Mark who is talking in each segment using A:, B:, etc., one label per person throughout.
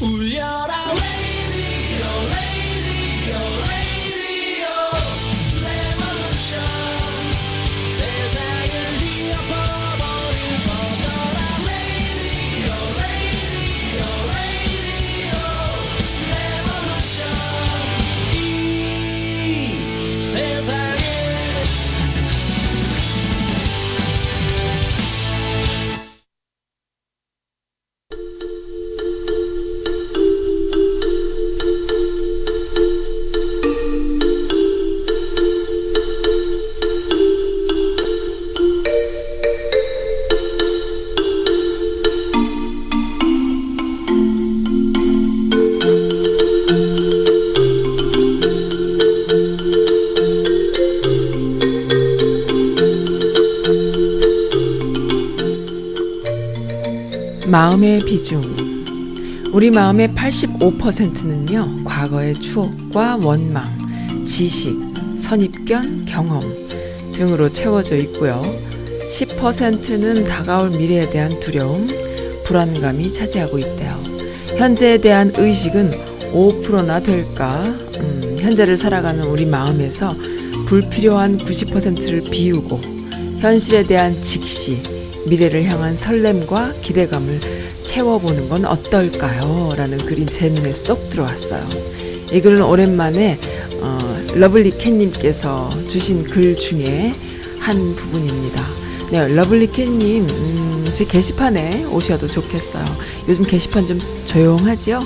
A: 无聊。 비중. 우리 마음의 85%는요, 과거의 추억과 원망, 지식, 선입견, 경험 등으로 채워져 있고요. 10%는 다가올 미래에 대한 두려움, 불안감이 차지하고 있대요. 현재에 대한 의식은 5%나 될까? 음, 현재를 살아가는 우리 마음에서 불필요한 90%를 비우고 현실에 대한 직시, 미래를 향한 설렘과 기대감을 채워보는 건 어떨까요? 라는 글이 제 눈에 쏙 들어왔어요. 이 글은 오랜만에 어, Lovely Cat님께서 주신 글 중에 한 부분입니다. 네, Lovely Cat님, 음, 제 게시판에 오셔도 좋겠어요. 요즘 게시판 좀 조용하죠?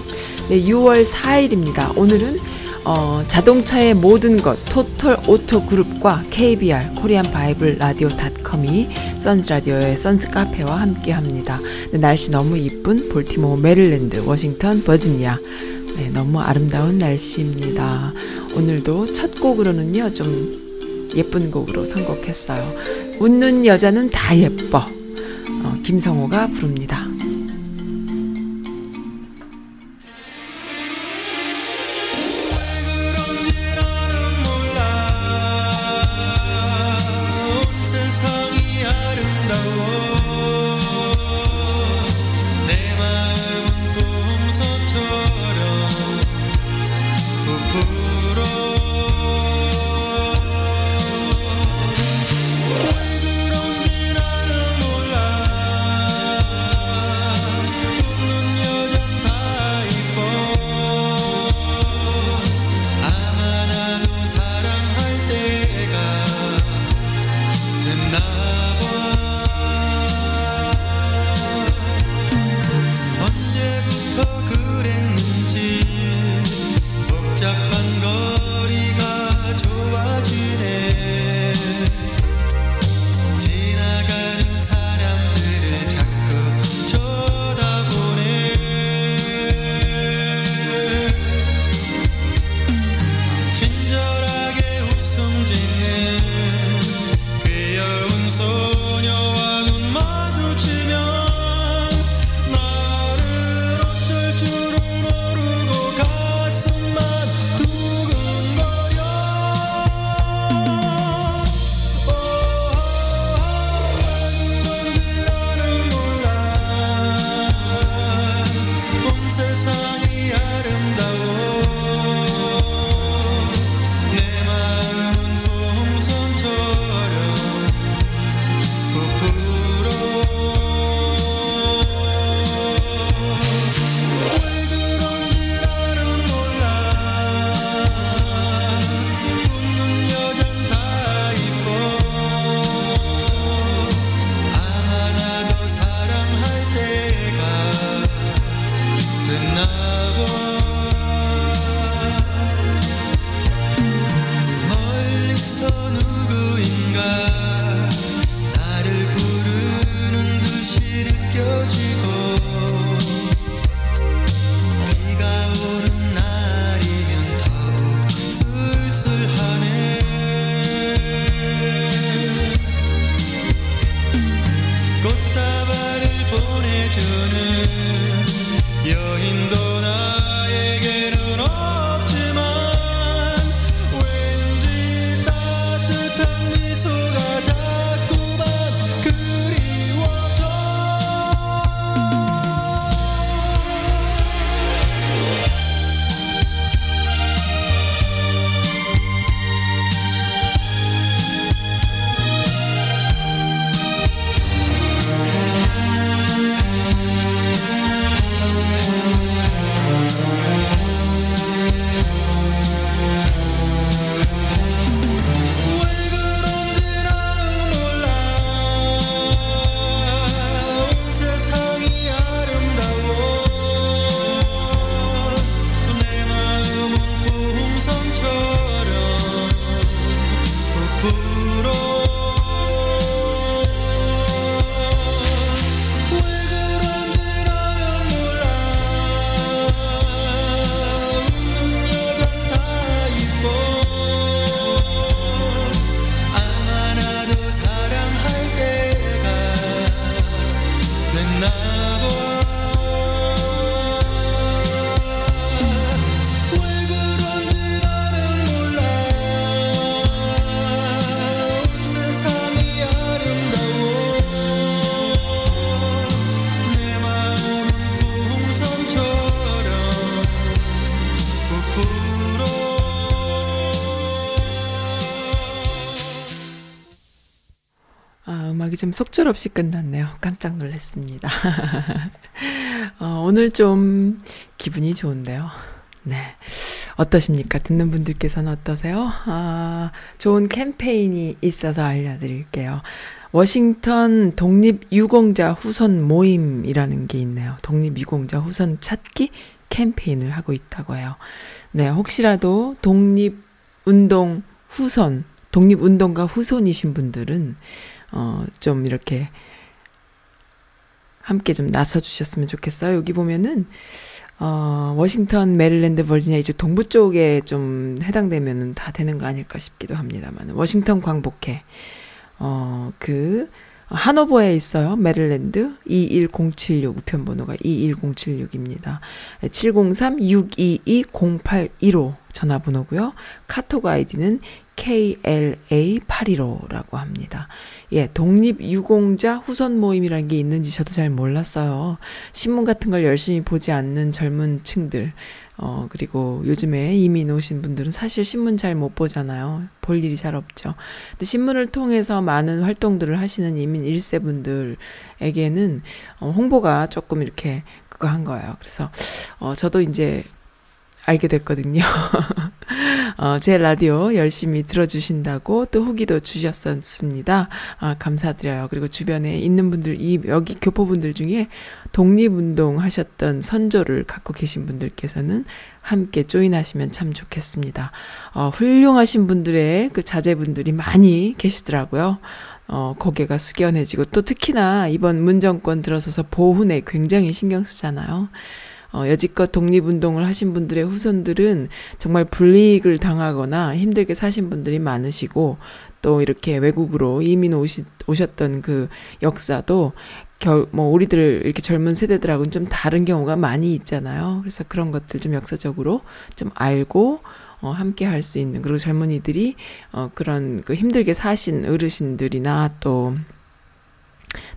A: 네, 6월 4일입니다. 오늘은 어, 자동차의 모든 것 Total Auto Group과 KBR Korean Bible Radio 닷컴이 선즈 라디오의 선즈 카페와 함께 합니다. 네, 날씨 너무 이쁜 볼티모 메릴랜드 워싱턴 버지니아 네, 너무 아름다운 날씨입니다. 오늘도 첫 곡으로는요 좀 예쁜 곡으로 선곡했어요. 웃는 여자는 다 예뻐 어, 김성호가 부릅니다.
B: 속절 없이 끝났네요. 깜짝 놀랐습니다. 어, 오늘 좀 기분이 좋은데요. 네. 어떠십니까? 듣는 분들께서는 어떠세요? 아, 좋은 캠페인이 있어서 알려드릴게요. 워싱턴 독립유공자 후손 모임이라는 게 있네요. 독립유공자 후손 찾기 캠페인을 하고 있다고 해요. 네, 혹시라도 독립운동 후손, 독립운동가 후손이신 분들은, 어, 좀 이렇게 함께 좀 나서 주셨으면 좋겠어요. 여기 보면은, 어, 워싱턴, 메릴랜드, 버지니아 이제 동부 쪽에 좀 해당되면은 다 되는 거 아닐까 싶기도 합니다만. 워싱턴 광복회. 어, 그, 하노버에 있어요. 메릴랜드 21076 우편 번호가 21076입니다. 703-622-0815 전화번호고요. 카톡 아이디는 KLA815라고 합니다. 예, 독립유공자 후손 모임이라는 게 있는지 저도 잘 몰랐어요. 신문 같은 걸 열심히 보지 않는 젊은 층들, 어, 그리고 요즘에 이민 오신 분들은 사실 신문 잘 못 보잖아요. 볼 일이 잘 없죠. 근데 신문을 통해서 많은 활동들을 하시는 이민 1세 분들에게는 어, 홍보가 조금 이렇게 그거 한 거예요. 그래서, 어, 저도 이제 알게 됐거든요. 어, 제 라디오 열심히 들어주신다고 또 후기도 주셨었습니다. 아, 감사드려요. 그리고 주변에 있는 분들, 이, 여기 교포분들 중에 독립운동 하셨던 선조를 갖고 계신 분들께서는 함께 조인하시면 참 좋겠습니다. 어, 훌륭하신 분들의 그 자제분들이 많이 계시더라고요. 어, 고개가 숙연해지고 또 특히나 이번 문정권 들어서서 보훈에 굉장히 신경 쓰잖아요. 어, 여지껏 독립운동을 하신 분들의 후손들은 정말 불이익을 당하거나 힘들게 사신 분들이 많으시고 또 이렇게 외국으로 이민 오시, 오셨던 그 역사도 결, 뭐, 우리들 이렇게 젊은 세대들하고는 좀 다른 경우가 많이 있잖아요. 그래서 그런 것들 좀 역사적으로 좀 알고, 어, 함께 할 수 있는, 그리고 젊은이들이, 어, 그런 그 힘들게 사신 어르신들이나 또,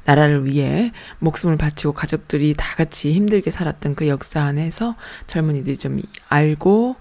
B: 나라를 위해 목숨을 바치고 가족들이 다 같이 힘들게 살았던 그 역사 안에서 젊은이들이 좀 알고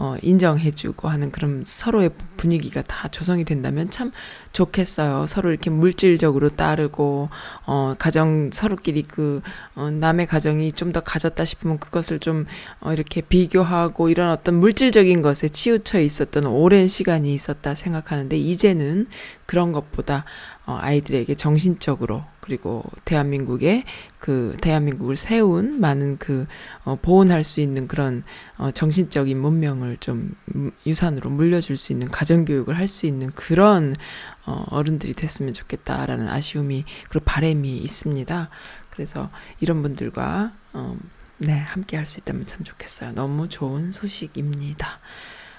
B: 어, 인정해주고 하는 그런 서로의 분위기가 다 조성이 된다면 참 좋겠어요. 서로 이렇게 물질적으로 따르고, 어, 가정, 서로끼리 그, 어, 남의 가정이 좀 더 가졌다 싶으면 그것을 좀, 어, 이렇게 비교하고 이런 어떤 물질적인 것에 치우쳐 있었던 오랜 시간이 있었다 생각하는데, 이제는 그런 것보다, 어, 아이들에게 정신적으로, 그리고 대한민국의 그 대한민국을 세운 많은 그 어, 보존할 수 있는 그런 어, 정신적인 문명을 좀 유산으로 물려줄 수 있는 가정 교육을 할 수 있는 그런 어, 어른들이 됐으면 좋겠다라는 아쉬움이 그리고 바램이 있습니다. 그래서 이런 분들과 어, 네 함께 할 수 있다면 참 좋겠어요. 너무 좋은 소식입니다.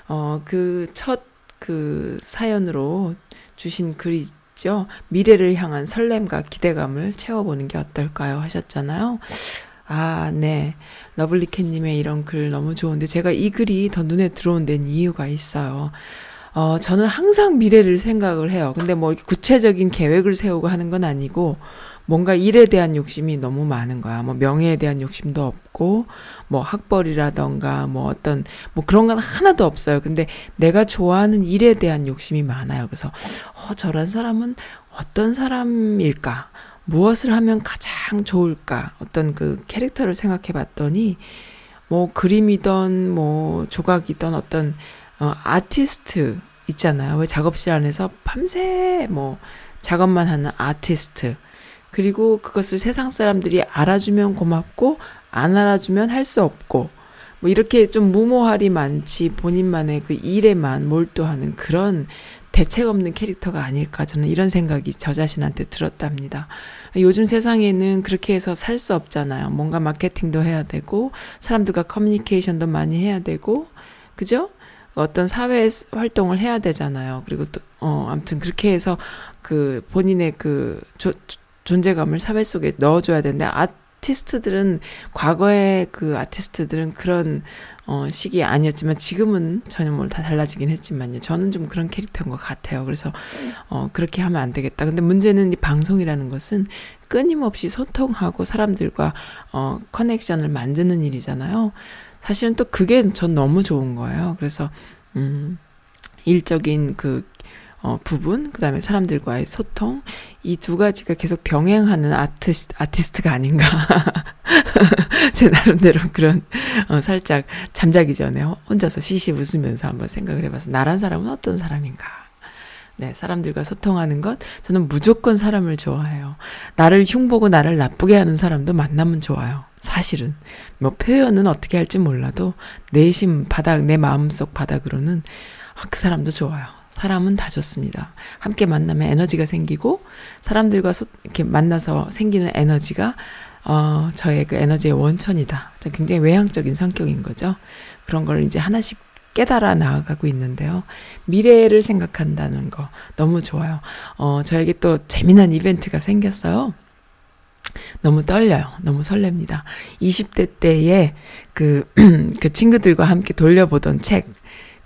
B: 어그 첫그 그 사연으로 주신 글이 있죠. 미래를 향한 설렘과 기대감을 채워보는 게 어떨까요? 하셨잖아요. 아, 네. Lovely Cat님의 이런 글 너무 좋은데 제가 이 글이 더 눈에 들어온 데는 이유가 있어요. 어, 저는 항상 미래를 생각을 해요. 근데 뭐 구체적인 계획을 세우고 하는 건 아니고, 뭔가 일에 대한 욕심이 너무 많은 거야. 뭐 명예에 대한 욕심도 없고, 뭐 학벌이라던가, 뭐 어떤, 뭐 그런 건 하나도 없어요. 근데 내가 좋아하는 일에 대한 욕심이 많아요. 그래서, 어, 저런 사람은 어떤 사람일까? 무엇을 하면 가장 좋을까? 어떤 그 캐릭터를 생각해 봤더니, 뭐 그림이던, 뭐 조각이던 어떤, 어, 아티스트 있잖아요. 왜 작업실 안에서 밤새 뭐 작업만 하는 아티스트. 그리고 그것을 세상 사람들이 알아주면 고맙고 안 알아주면 할 수 없고 뭐 이렇게 좀 무모할이 많지 본인만의 그 일에만 몰두하는 그런 대책 없는 캐릭터가 아닐까 저는 이런 생각이 저 자신한테 들었답니다. 요즘 세상에는 그렇게 해서 살 수 없잖아요. 뭔가 마케팅도 해야 되고 사람들과 커뮤니케이션도 많이 해야 되고 그죠? 어떤 사회 활동을 해야 되잖아요. 그리고 또, 어, 아무튼 그렇게 해서 그 본인의 그 조, 존재감을 사회 속에 넣어줘야 되는데 아티스트들은 과거의 그 아티스트들은 그런 어, 시기 아니었지만 지금은 전혀 뭘다 달라지긴 했지만요. 저는 좀 그런 캐릭터인 것 같아요. 그래서 어, 그렇게 하면 안 되겠다. 근데 문제는 이 방송이라는 것은 끊임없이 소통하고 사람들과 어, 커넥션을 만드는 일이잖아요. 사실은 또 그게 전 너무 좋은 거예요. 그래서 음 일적인 그 어, 부분, 그 다음에 사람들과의 소통, 이 두 가지가 계속 병행하는 아티스트, 아티스트가 아닌가. 제 나름대로 그런, 어, 살짝 잠자기 전에 혼자서 시시 웃으면서 한번 생각을 해봐서, 나란 사람은 어떤 사람인가. 네, 사람들과 소통하는 것, 저는 무조건 사람을 좋아해요. 나를 흉보고 나를 나쁘게 하는 사람도 만나면 좋아요. 사실은. 뭐 표현은 어떻게 할지 몰라도 내심 바닥, 내 마음속 바닥으로는 아, 그 사람도 좋아요. 사람은 다 좋습니다. 함께 만나면 에너지가 생기고 사람들과 소, 이렇게 만나서 생기는 에너지가 어, 저의 그 에너지의 원천이다. 굉장히 외향적인 성격인 거죠. 그런 걸 이제 하나씩 깨달아 나아가고 있는데요. 미래를 생각한다는 거 너무 좋아요. 어, 저에게 또 재미난 이벤트가 생겼어요. 너무 떨려요. 너무 설렙니다. 20대 때에 그, 그 친구들과 함께 돌려보던 책,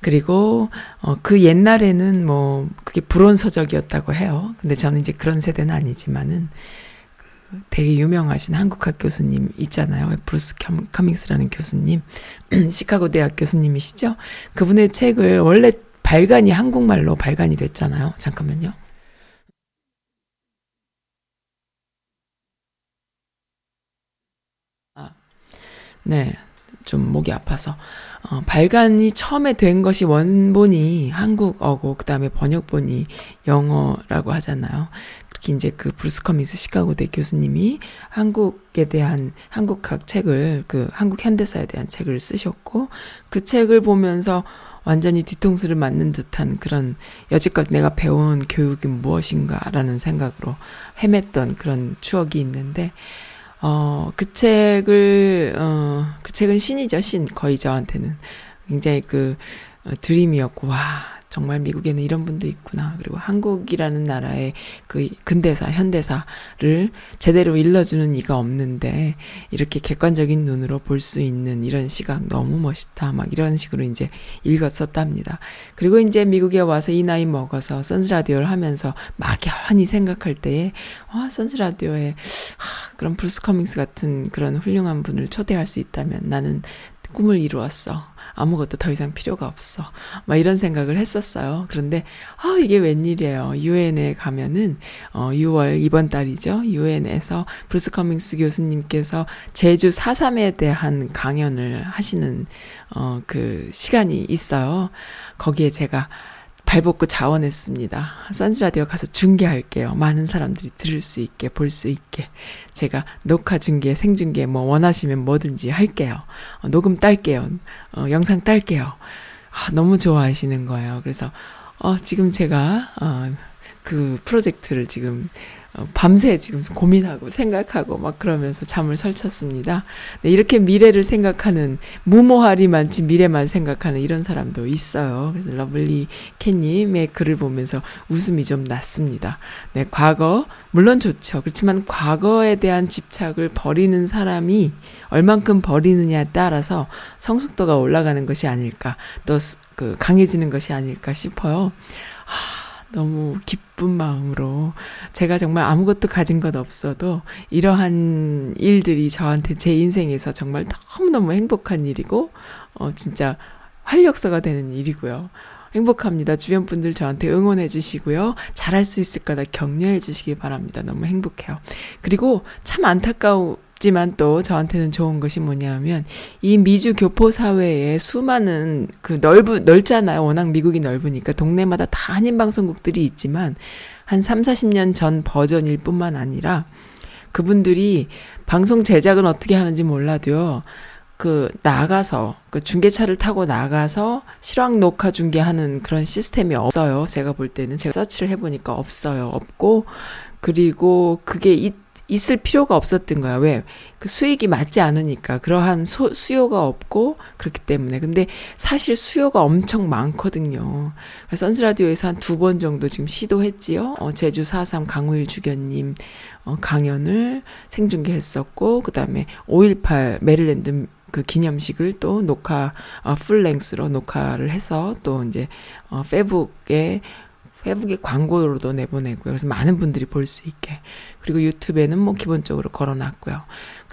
B: 그리고, 어, 그 옛날에는 뭐, 그게 불온서적이었다고 해요. 근데 저는 이제 그런 세대는 아니지만은, 그 되게 유명하신 한국학 교수님 있잖아요. 브루스 커밍스라는 교수님. 시카고 대학 교수님이시죠? 그분의 책을 원래 발간이 한국말로 발간이 됐잖아요. 잠깐만요. 아, 네. 좀 목이 아파서 어, 발간이 처음에 된 것이 원본이 한국어고 그다음에 번역본이 영어라고 하잖아요. 그렇게 이제 그 브루스 커밍스 시카고 대 교수님이 한국에 대한 한국학 책을 그 한국 현대사에 대한 책을 쓰셨고 그 책을 보면서 완전히 뒤통수를 맞는 듯한 그런 여지껏 내가 배운 교육이 무엇인가라는 생각으로 헤맸던 그런 추억이 있는데 어, 그 책을, 어, 그 책은 신이죠, 신. 거의 저한테는. 굉장히 그, 어, 드림이었고, 와, 정말 미국에는 이런 분도 있구나. 그리고 한국이라는 나라의 그 근대사, 현대사를 제대로 일러주는 이가 없는데, 이렇게 객관적인 눈으로 볼 수 있는 이런 시각 너무 멋있다. 막 이런 식으로 이제 읽었었답니다. 그리고 이제 미국에 와서 이 나이 먹어서 선즈라디오를 하면서 막연히 생각할 때에, 와, 선즈라디오에, 하, 그런 브루스 커밍스 같은 그런 훌륭한 분을 초대할 수 있다면 나는 꿈을 이루었어. 아무것도 더 이상 필요가 없어. 막 이런 생각을 했었어요. 그런데, 아, 이게 웬일이에요. 유엔에 가면은, 어, 6월, 이번 달이죠. 유엔에서 브루스 커밍스 교수님께서 제주 4.3에 대한 강연을 하시는, 어, 그 시간이 있어요. 거기에 제가 발벗고 자원했습니다. 선즈라디오 가서 중계할게요. 많은 사람들이 들을 수 있게, 볼 수 있게. 제가 녹화 중계, 생중계 뭐 원하시면 뭐든지 할게요. 어, 녹음 딸게요. 어, 영상 딸게요. 아, 너무 좋아하시는 거예요. 그래서, 어, 지금 제가, 어, 그 프로젝트를 지금 어, 밤새 지금 고민하고 생각하고 막 그러면서 잠을 설쳤습니다. 네, 이렇게 미래를 생각하는 무모하리만치 미래만 생각하는 이런 사람도 있어요. 그래서 Lovely 캣님의 글을 보면서 웃음이 좀 났습니다. 네, 과거 물론 좋죠. 그렇지만 과거에 대한 집착을 버리는 사람이 얼만큼 버리느냐에 따라서 성숙도가 올라가는 것이 아닐까, 또 그 강해지는 것이 아닐까 싶어요. 하, 너무 기쁜 마음으로 제가 정말 아무것도 가진 것 없어도 이러한 일들이 저한테 제 인생에서 정말 너무너무 행복한 일이고 어 진짜 활력소가 되는 일이고요. 행복합니다. 주변 분들 저한테 응원해 주시고요. 잘할 수 있을 거다 격려해 주시기 바랍니다. 너무 행복해요. 그리고 참 안타까운 없지만 또 저한테는 좋은 것이 뭐냐면 이 미주 교포 사회에 수많은 그 넓은 넓잖아요. 워낙 미국이 넓으니까 동네마다 다 한인 방송국들이 있지만 한 3, 40년 전 버전일 뿐만 아니라 그분들이 방송 제작은 어떻게 하는지 몰라도요. 그 나가서 그 중계차를 타고 나가서 실황 녹화 중계하는 그런 시스템이 없어요. 제가 볼 때는 제가 서치를 해보니까 없어요. 없고 그리고 그게 있 있을 필요가 없었던 거야. 왜? 그 수익이 맞지 않으니까. 그러한 소, 수요가 없고, 그렇기 때문에. 근데 사실 수요가 엄청 많거든요. 선스라디오에서 한 두 번 정도 지금 시도했지요. 어, 제주 4.3 강우일 주견님, 어, 강연을 생중계했었고, 그 다음에 5.18 메릴랜드 그 기념식을 또 녹화, 어, 풀랭스로 녹화를 해서 또 이제, 어, 페북에 페북에 광고로도 내보내고요. 그래서 많은 분들이 볼 수 있게. 그리고 유튜브에는 뭐 기본적으로 걸어놨고요.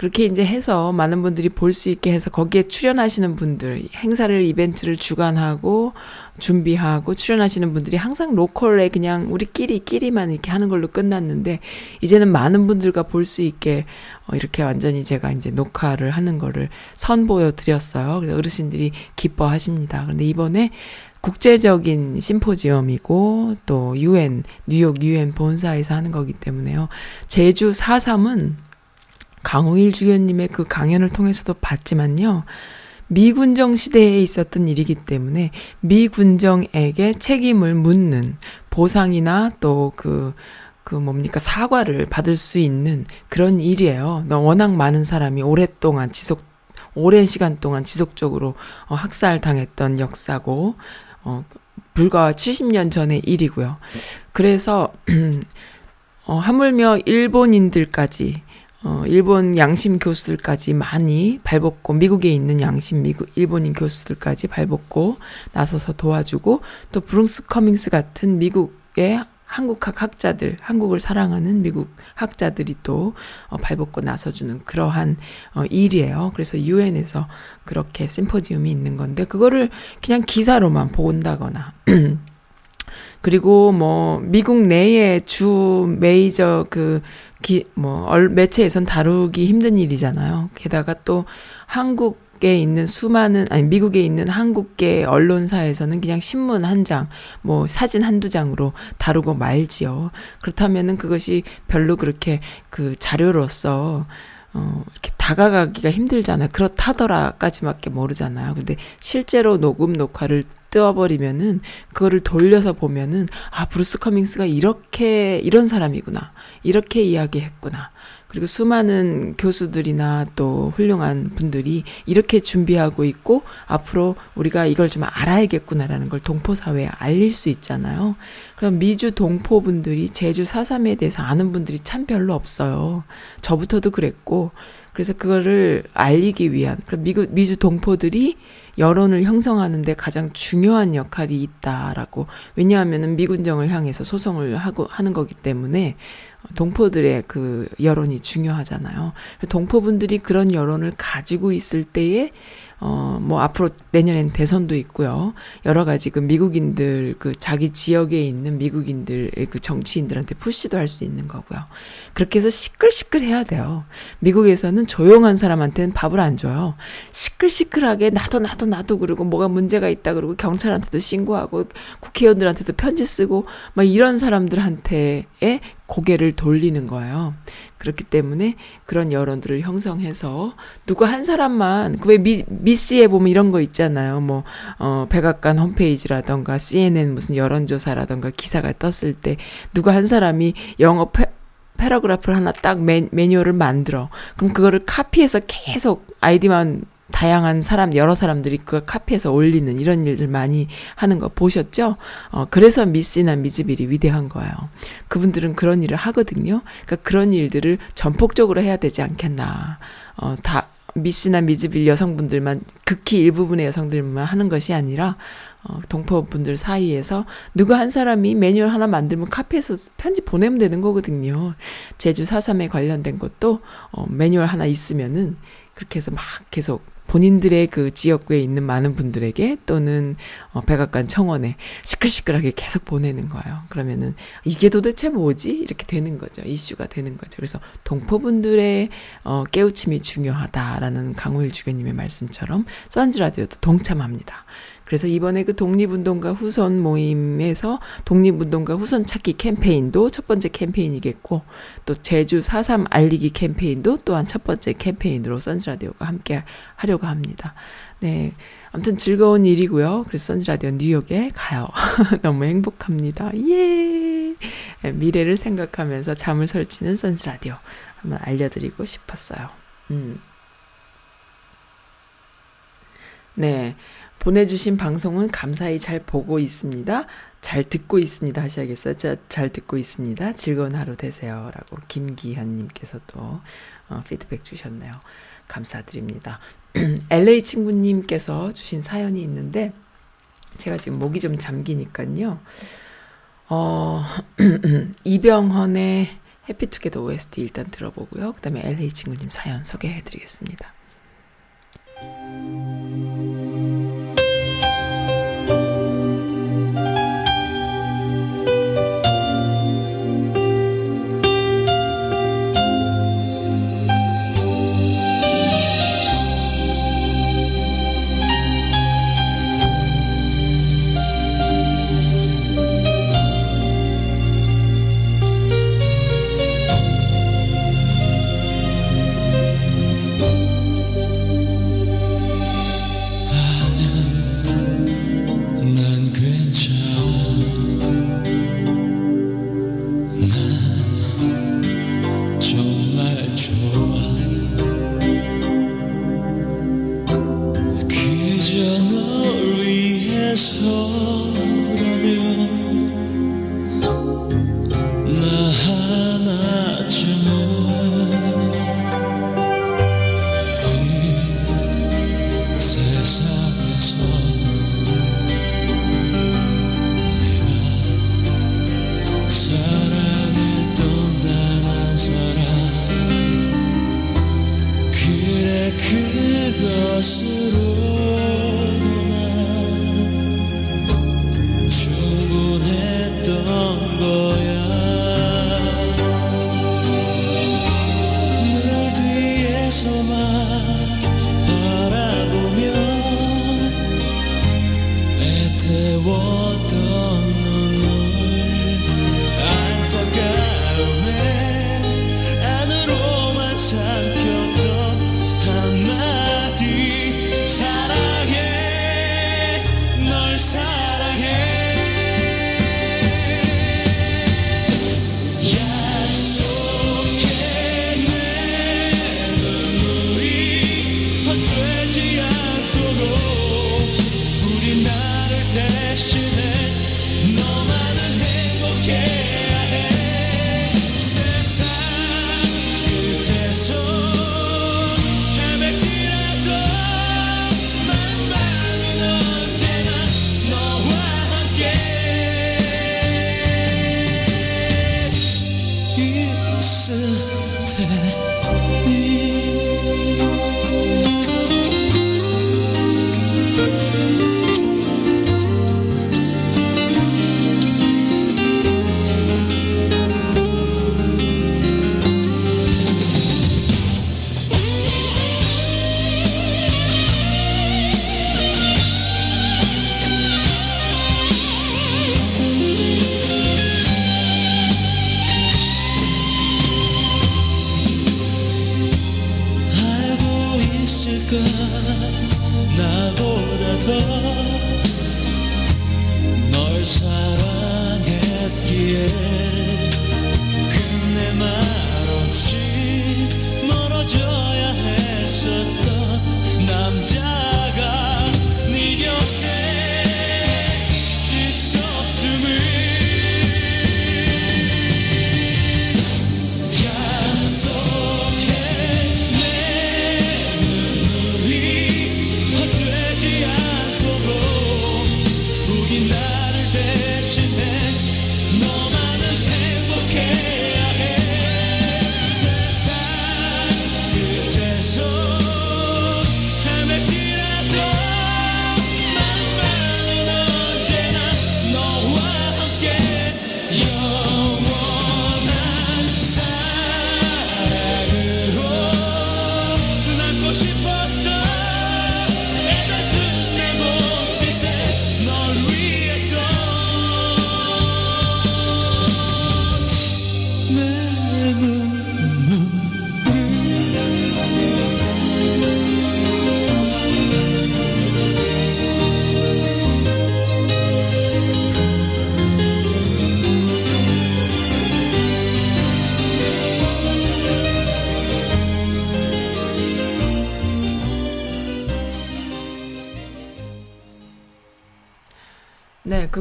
B: 그렇게 이제 해서 많은 분들이 볼 수 있게 해서 거기에 출연하시는 분들, 행사를, 이벤트를 주관하고 준비하고 출연하시는 분들이 항상 로컬에 그냥 우리끼리, 끼리만 이렇게 하는 걸로 끝났는데, 이제는 많은 분들과 볼 수 있게 어, 이렇게 완전히 제가 이제 녹화를 하는 거를 선보여 드렸어요. 그래서 어르신들이 기뻐하십니다. 그런데 이번에 국제적인 심포지엄이고 또 유엔 뉴욕 유엔 본사에서 하는 거기 때문에요. 제주 4.3은 강호일 주교님의 그 강연을 통해서도 봤지만요. 미군정 시대에 있었던 일이기 때문에 미군정에게 책임을 묻는 보상이나 또 그, 그 뭡니까, 사과를 받을 수 있는 그런 일이에요. 워낙 많은 사람이 오랫동안 지속, 오랜 시간 동안 지속적으로 어, 학살당했던 역사고, 어, 불과 70년 전의 일이고요. 그래서, 어, 하물며 일본인들까지, 어, 일본 양심 교수들까지 많이 발벗고, 미국에 있는 양심 미국, 일본인 교수들까지 발벗고 나서서 도와주고, 또 브루스 커밍스 같은 미국의 한국학 학자들, 한국을 사랑하는 미국 학자들이 또 어, 발벗고 나서주는 그러한 어, 일이에요. 그래서 유엔에서 그렇게 심포지움이 있는 건데 그거를 그냥 기사로만 본다거나 그리고 뭐 미국 내의 주 메이저 그 기, 뭐, 얼, 매체에선 다루기 힘든 일이잖아요. 게다가 또 한국에 있는 수많은 아니 미국에 있는 한국계 언론사에서는 그냥 신문 한 장, 뭐 사진 한두 장으로 다루고 말지요. 그렇다면은 그것이 별로 그렇게 그 자료로서 어, 이렇게 다가가기가 힘들잖아요. 그렇다더라까지밖에 모르잖아요. 근데 실제로 녹음 녹화를 따버리면은 그거를 돌려서 보면은 아 브루스 커밍스가 이렇게 이런 사람이구나 이렇게 이야기했구나 그리고 수많은 교수들이나 또 훌륭한 분들이 이렇게 준비하고 있고 앞으로 우리가 이걸 좀 알아야겠구나라는 걸 동포 사회에 알릴 수 있잖아요. 그럼 미주 동포 분들이 제주 사삼에 대해서 아는 분들이 참 별로 없어요. 저부터도 그랬고 그래서 그거를 알리기 위한 그럼 미국 미주 동포들이 여론을 형성하는데 가장 중요한 역할이 있다라고 왜냐하면은 미군정을 향해서 소송을 하고 하는 거기 때문에 동포들의 그 여론이 중요하잖아요. 동포분들이 그런 여론을 가지고 있을 때에 어, 뭐, 앞으로 내년엔 대선도 있고요. 여러 가지 그 미국인들, 그 자기 지역에 있는 미국인들, 그 정치인들한테 푸시도 할 수 있는 거고요. 그렇게 해서 시끌시끌 해야 돼요. 미국에서는 조용한 사람한테는 밥을 안 줘요. 시끌시끌하게 나도 나도 나도 그러고 뭐가 문제가 있다 그러고 경찰한테도 신고하고 국회의원들한테도 편지 쓰고 막 이런 사람들한테의 고개를 돌리는 거예요. 그렇기 때문에 그런 여론들을 형성해서 누구 한 사람만 그 왜 미스에 보면 이런 거 있잖아요. 뭐 어 백악관 홈페이지라던가 CNN 무슨 여론조사라던가 기사가 떴을 때 누구 한 사람이 영어 para, paragraph를 하나 딱 매, 매뉴얼을 만들어. 그럼 그거를 카피해서 계속 아이디만 다양한 사람, 여러 사람들이 그걸 카피해서 올리는 이런 일들 많이 하는 거 보셨죠? 어, 그래서 미스나 미즈빌이 위대한 거예요. 그분들은 그런 일을 하거든요. 그러니까 그런 일들을 전폭적으로 해야 되지 않겠나. 어, 다, 미스나 미즈빌 여성분들만, 극히 일부분의 여성들만 하는 것이 아니라, 어, 동포분들 사이에서 누구 한 사람이 매뉴얼 하나 만들면 카피해서 편지 보내면 되는 거거든요. 제주 4.3에 관련된 것도, 어, 매뉴얼 하나 있으면은, 그렇게 해서 막 계속 본인들의 그 지역구에 있는 많은 분들에게 또는 어, 백악관 청원에 시끌시끌하게 계속 보내는 거예요. 그러면은 이게 도대체 뭐지? 이렇게 되는 거죠. 이슈가 되는 거죠. 그래서 동포분들의 어, 깨우침이 중요하다라는 강호일 주교님의 말씀처럼 선즈 라디오도 동참합니다. 그래서 이번에 그 독립운동가 후손 모임에서 독립운동가 후손 찾기 캠페인도 첫 번째 캠페인이겠고 또 제주 4.3 알리기 캠페인도 또한 첫 번째 캠페인으로 선즈라디오가 함께 하려고 합니다. 네. 아무튼 즐거운 일이고요. 그래서 선즈라디오 뉴욕에 가요. 너무 행복합니다. 예! 미래를 생각하면서 잠을 설치는 선즈라디오 한번 알려드리고 싶었어요. 음. 네. 보내주신 방송은 감사히 잘 보고 있습니다. 잘 듣고 있습니다 하셔야겠어요. 자, 잘 듣고 있습니다. 즐거운 하루 되세요. 라고 김기현님께서도 어, 피드백 주셨네요. 감사드립니다. LA 친구님께서 주신 사연이 있는데 제가 지금 목이 좀 잠기니까요.
C: 어, 이병헌의 해피투게더 OST 일단 들어보고요. 그 다음에 LA 친구님 사연 소개해드리겠습니다.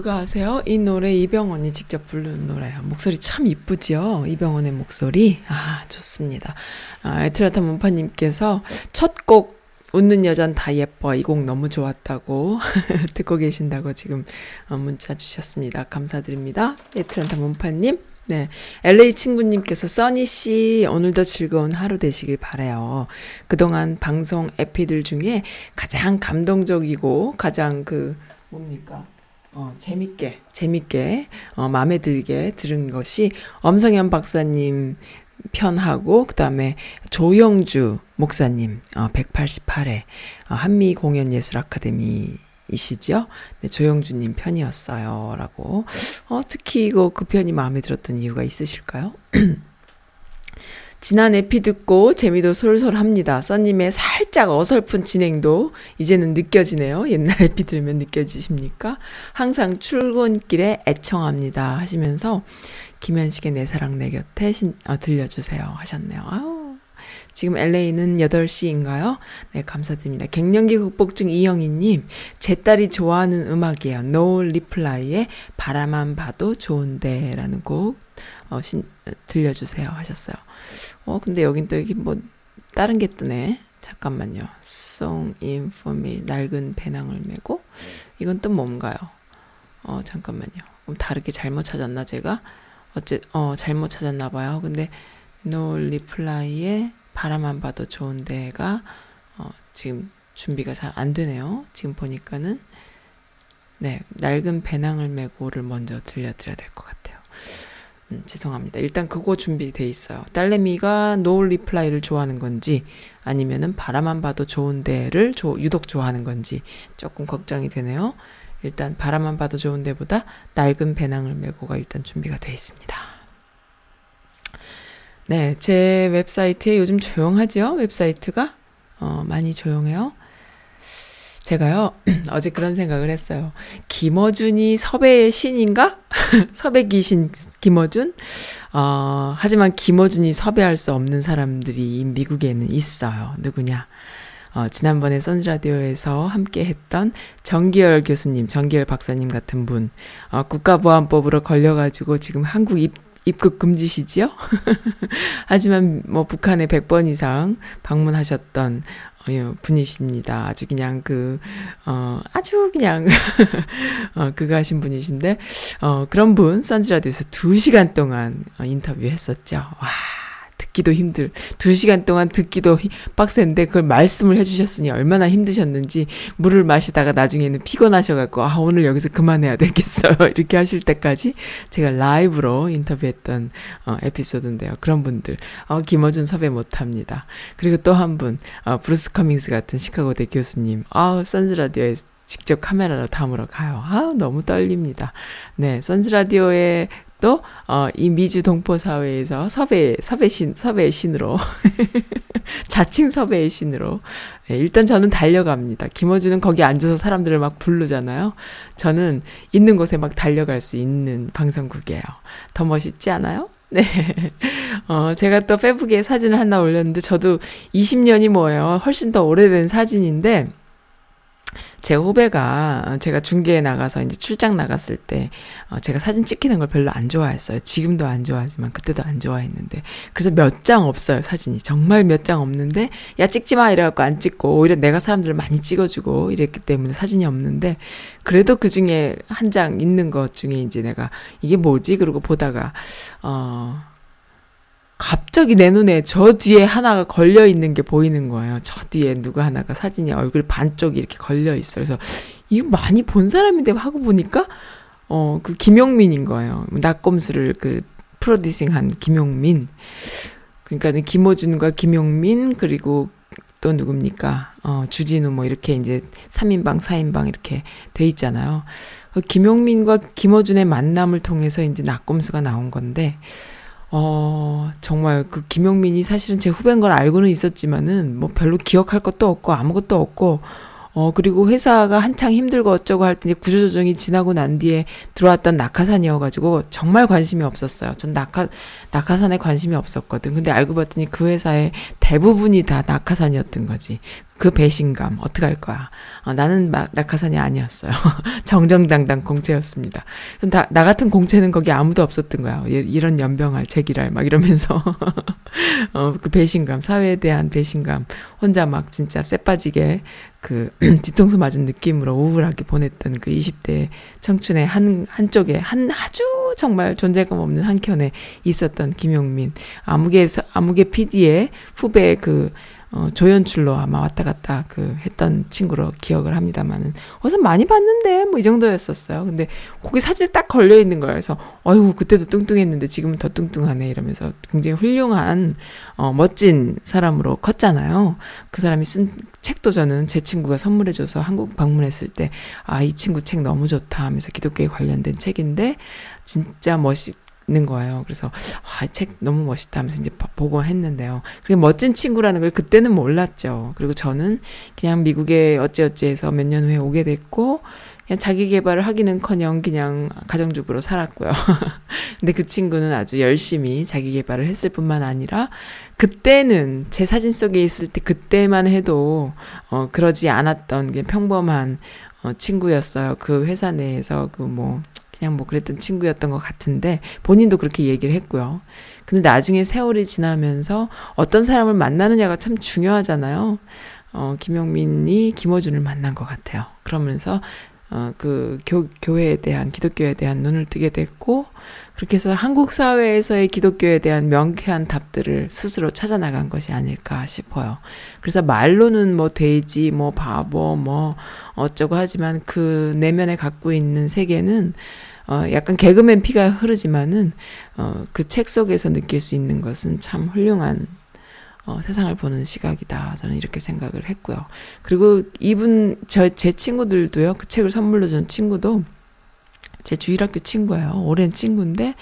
C: 그거 아세요? 이 노래 이병헌이 직접 부르는 노래예요. 목소리 참 이쁘지요? 이병헌의 목소리. 아, 좋습니다. 아, 에트라타 문파님께서 첫 곡
B: 웃는 여잔 다 예뻐. 이 곡 너무 좋았다고. 듣고 계신다고 지금 어, 문자 주셨습니다. 감사드립니다. 에트란타 문파님. 네. LA 친구님께서 써니씨, 오늘도 즐거운 하루 되시길 바래요 그동안 방송 에피들 중에 가장 감동적이고 가장 그, 뭡니까? 어, 재밌게, 재밌게, 어, 마음에 들게 들은 것이 엄성현 박사님 편하고, 그 다음에 조영주 목사님, 어, 188회, 어, 한미 공연 예술 아카데미 이시죠? 네, 조영주님 편이었어요. 라고. 어, 특히 이거 그 편이 마음에 들었던 이유가 있으실까요? 지난 에피 듣고 재미도 솔솔합니다. 써님의 살짝 어설픈 진행도 이제는 느껴지네요. 옛날 에피 들으면 느껴지십니까? 항상 출근길에 애청합니다. 하시면서 김현식의 내 사랑 내 곁에 신, 어, 들려주세요. 하셨네요. 아우. 지금 LA는 8시인가요? 네, 감사드립니다. 갱년기 극복중 이영희님, 제 딸이 좋아하는 음악이에요. No Reply의 바라만 봐도 좋은데 라는 곡, 어, 신, 들려주세요. 하셨어요. 어, 근데 여긴 또 여기 뭐, 다른 게 뜨네. 잠깐만요. Song in for me. 낡은 배낭을 메고. 이건 또 뭔가요? 어, 잠깐만요. 그럼 다르게 잘못 찾았나, 제가? 어째, 어, 잘못 찾았나 봐요. 근데, No Reply의 바라만 봐도 좋은데가, 어, 지금 준비가 잘 안 되네요. 지금 보니까는. 네, 낡은 배낭을 메고를 먼저 들려드려야 될 것 같아요. 음, 죄송합니다. 일단 그거 준비돼 있어요. 딸내미가 No Reply를 좋아하는 건지 아니면은 바라만 봐도 좋은데를 조, 유독 좋아하는 건지 조금 걱정이 되네요. 일단 바라만 봐도 좋은데보다 낡은 배낭을 메고가 일단 준비가 돼 있습니다. 네, 제 웹사이트에 요즘 조용하죠? 웹사이트가 어, 많이 조용해요. 제가요, 어제 그런 생각을 했어요. 김어준이 섭외의 신인가? 섭외 귀신 김어준? 어, 하지만 김어준이 섭외할 수 없는 사람들이 미국에는 있어요. 누구냐? 어, 지난번에 선즈라디오에서 함께 했던 정기열 교수님, 정기열 박사님 같은 분, 어, 국가보안법으로 걸려가지고 지금 한국 입, 입국 금지시지요? 하지만 뭐 북한에 100번 이상 방문하셨던 어, 분이십니다. 아주 그냥 그, 어, 아주 그냥, 어, 그거 하신 분이신데, 어, 그런 분, 선즈라디오에서 2시간 동안 어, 인터뷰 했었죠. 와. 듣기도 힘들, 두 시간 동안 듣기도 빡센데 그걸 말씀을 해주셨으니 얼마나 힘드셨는지 물을 마시다가 나중에는 피곤하셔갖고 아 오늘 여기서 그만해야 되겠어요 이렇게 하실 때까지 제가 라이브로 인터뷰했던 어, 에피소드인데요. 그런 분들 어, 김어준 섭외 못합니다. 그리고 또 한 분, 어, 브루스 커밍스 같은 시카고대 교수님, 아 선즈 라디오에 직접 카메라로 담으러 가요. 아, 너무 떨립니다. 네, 선즈라디오에 또, 어, 이 미주 동포 사회에서 섭외, 섭외신, 섭외의 신으로, 자칭 섭외의 신으로, 네, 일단 저는 달려갑니다. 김어준은 거기 앉아서 사람들을 막 부르잖아요. 저는 있는 곳에 막 달려갈 수 있는 방송국이에요. 더 멋있지 않아요? 네. 어, 제가 또 페북에 사진을 하나 올렸는데, 저도 20년이 뭐예요. 훨씬 더 오래된 사진인데, 제 후배가 제가 중계에 나가서 이제 출장 나갔을 때 어, 제가 사진 찍히는 걸 별로 안 좋아했어요. 지금도 안 좋아하지만 그때도 안 좋아했는데 그래서 몇 장 없어요 사진이 정말 몇 장 없는데 야 찍지 마 이래갖고 안 찍고 오히려 내가 사람들을 많이 찍어주고 이랬기 때문에 사진이 없는데 그래도 그 중에 한 장 있는 것 중에 이제 내가 이게 뭐지 그러고 보다가 어. 갑자기 내 눈에 저 뒤에 하나가 걸려 있는 게 보이는 거예요. 저 뒤에 누가 하나가 사진이 얼굴 반쪽이 이렇게 걸려 있어. 그래서 이거 많이 본 사람인데 하고 보니까 어 그 김용민인 거예요. 낙검수를 그 프로듀싱한 김용민. 그러니까는 김호준과 김용민 그리고 또 누굽니까? 어 주진우 뭐 이렇게 이제 3인방, 4인방 이렇게 돼 있잖아요. 그 김용민과 김호준의 만남을 통해서 이제 낙검수가 나온 건데 어, 정말 그 김용민이 사실은 제 후배인 걸 알고는 있었지만은 뭐 별로 기억할 것도 없고 아무것도 없고 어, 그리고 회사가 한창 힘들고 어쩌고 할 때 이제 구조조정이 지나고 난 뒤에 들어왔던 낙하산이어가지고 정말 관심이 없었어요. 전 낙하, 낙하산에 관심이 없었거든. 근데 알고 봤더니 그 회사의 대부분이 다 낙하산이었던 거지. 그 배신감 어떡할 거야. 어, 나는 막 낙하산이 아니었어요. 정정당당 공채였습니다. 나, 나 같은 공채는 거기 아무도 없었던 거야. 이런 연병할 제기랄 막 이러면서 어, 그 배신감 사회에 대한 배신감 혼자 막 진짜 쎄빠지게 그 뒤통수 맞은 느낌으로 우울하게 보냈던 그 20대 청춘의 한 한쪽에 한 아주 정말 존재감 없는 한 켠에 있었던 김용민. 아무개에서 아무개 PD의 후배 그 어, 조연출로 아마 왔다 갔다 그 했던 친구로 기억을 합니다만은 어디서 많이 봤는데 뭐 이 정도였었어요. 근데 거기 사진에 딱 걸려 있는 거예요. 그래서 어휴 그때도 뚱뚱했는데 지금은 더 뚱뚱하네 이러면서 굉장히 훌륭한 어, 멋진 사람으로 컸잖아요. 그 사람이 쓴 책도 저는 제 친구가 선물해줘서 한국 방문했을 때 아 이 친구 책 너무 좋다 하면서 기독교에 관련된 책인데 진짜 멋있 있는 거예요. 그래서 아, 책 너무 멋있다 하면서 이제 보고 했는데요. 그게 멋진 친구라는 걸 그때는 몰랐죠. 그리고 저는 그냥 미국에 어찌어찌해서 몇 년 후에 오게 됐고 그냥 자기 개발을 하기는커녕 그냥 가정주부로 살았고요. 근데 그 친구는 아주 열심히 자기 개발을 했을 뿐만 아니라 그때는 제 사진 속에 있을 때 그때만 해도 어 그러지 않았던 그냥 평범한 어 친구였어요. 그 회사 내에서 그 뭐 그냥 뭐 그랬던 친구였던 것 같은데 본인도 그렇게 얘기를 했고요. 근데 나중에 세월이 지나면서 어떤 사람을 만나느냐가 참 중요하잖아요. 어, 김용민이 김호준을 만난 것 같아요. 그러면서 어, 그 교, 교회에 대한 기독교에 대한 눈을 뜨게 됐고 그렇게 해서 한국 사회에서의 기독교에 대한 명쾌한 답들을 스스로 찾아 나간 것이 아닐까 싶어요. 그래서 말로는 뭐 돼지, 뭐 바보, 뭐 어쩌고 하지만 그 내면에 갖고 있는 세계는 어, 약간 개그맨 피가 흐르지만은, 어, 그 책 속에서 느낄 수 있는 것은 참 훌륭한, 어, 세상을 보는 시각이다. 저는 이렇게 생각을 했고요. 그리고 이분, 저, 제 친구들도요, 그 책을 선물로 준 친구도 제 주일학교 친구예요. 오랜 친구인데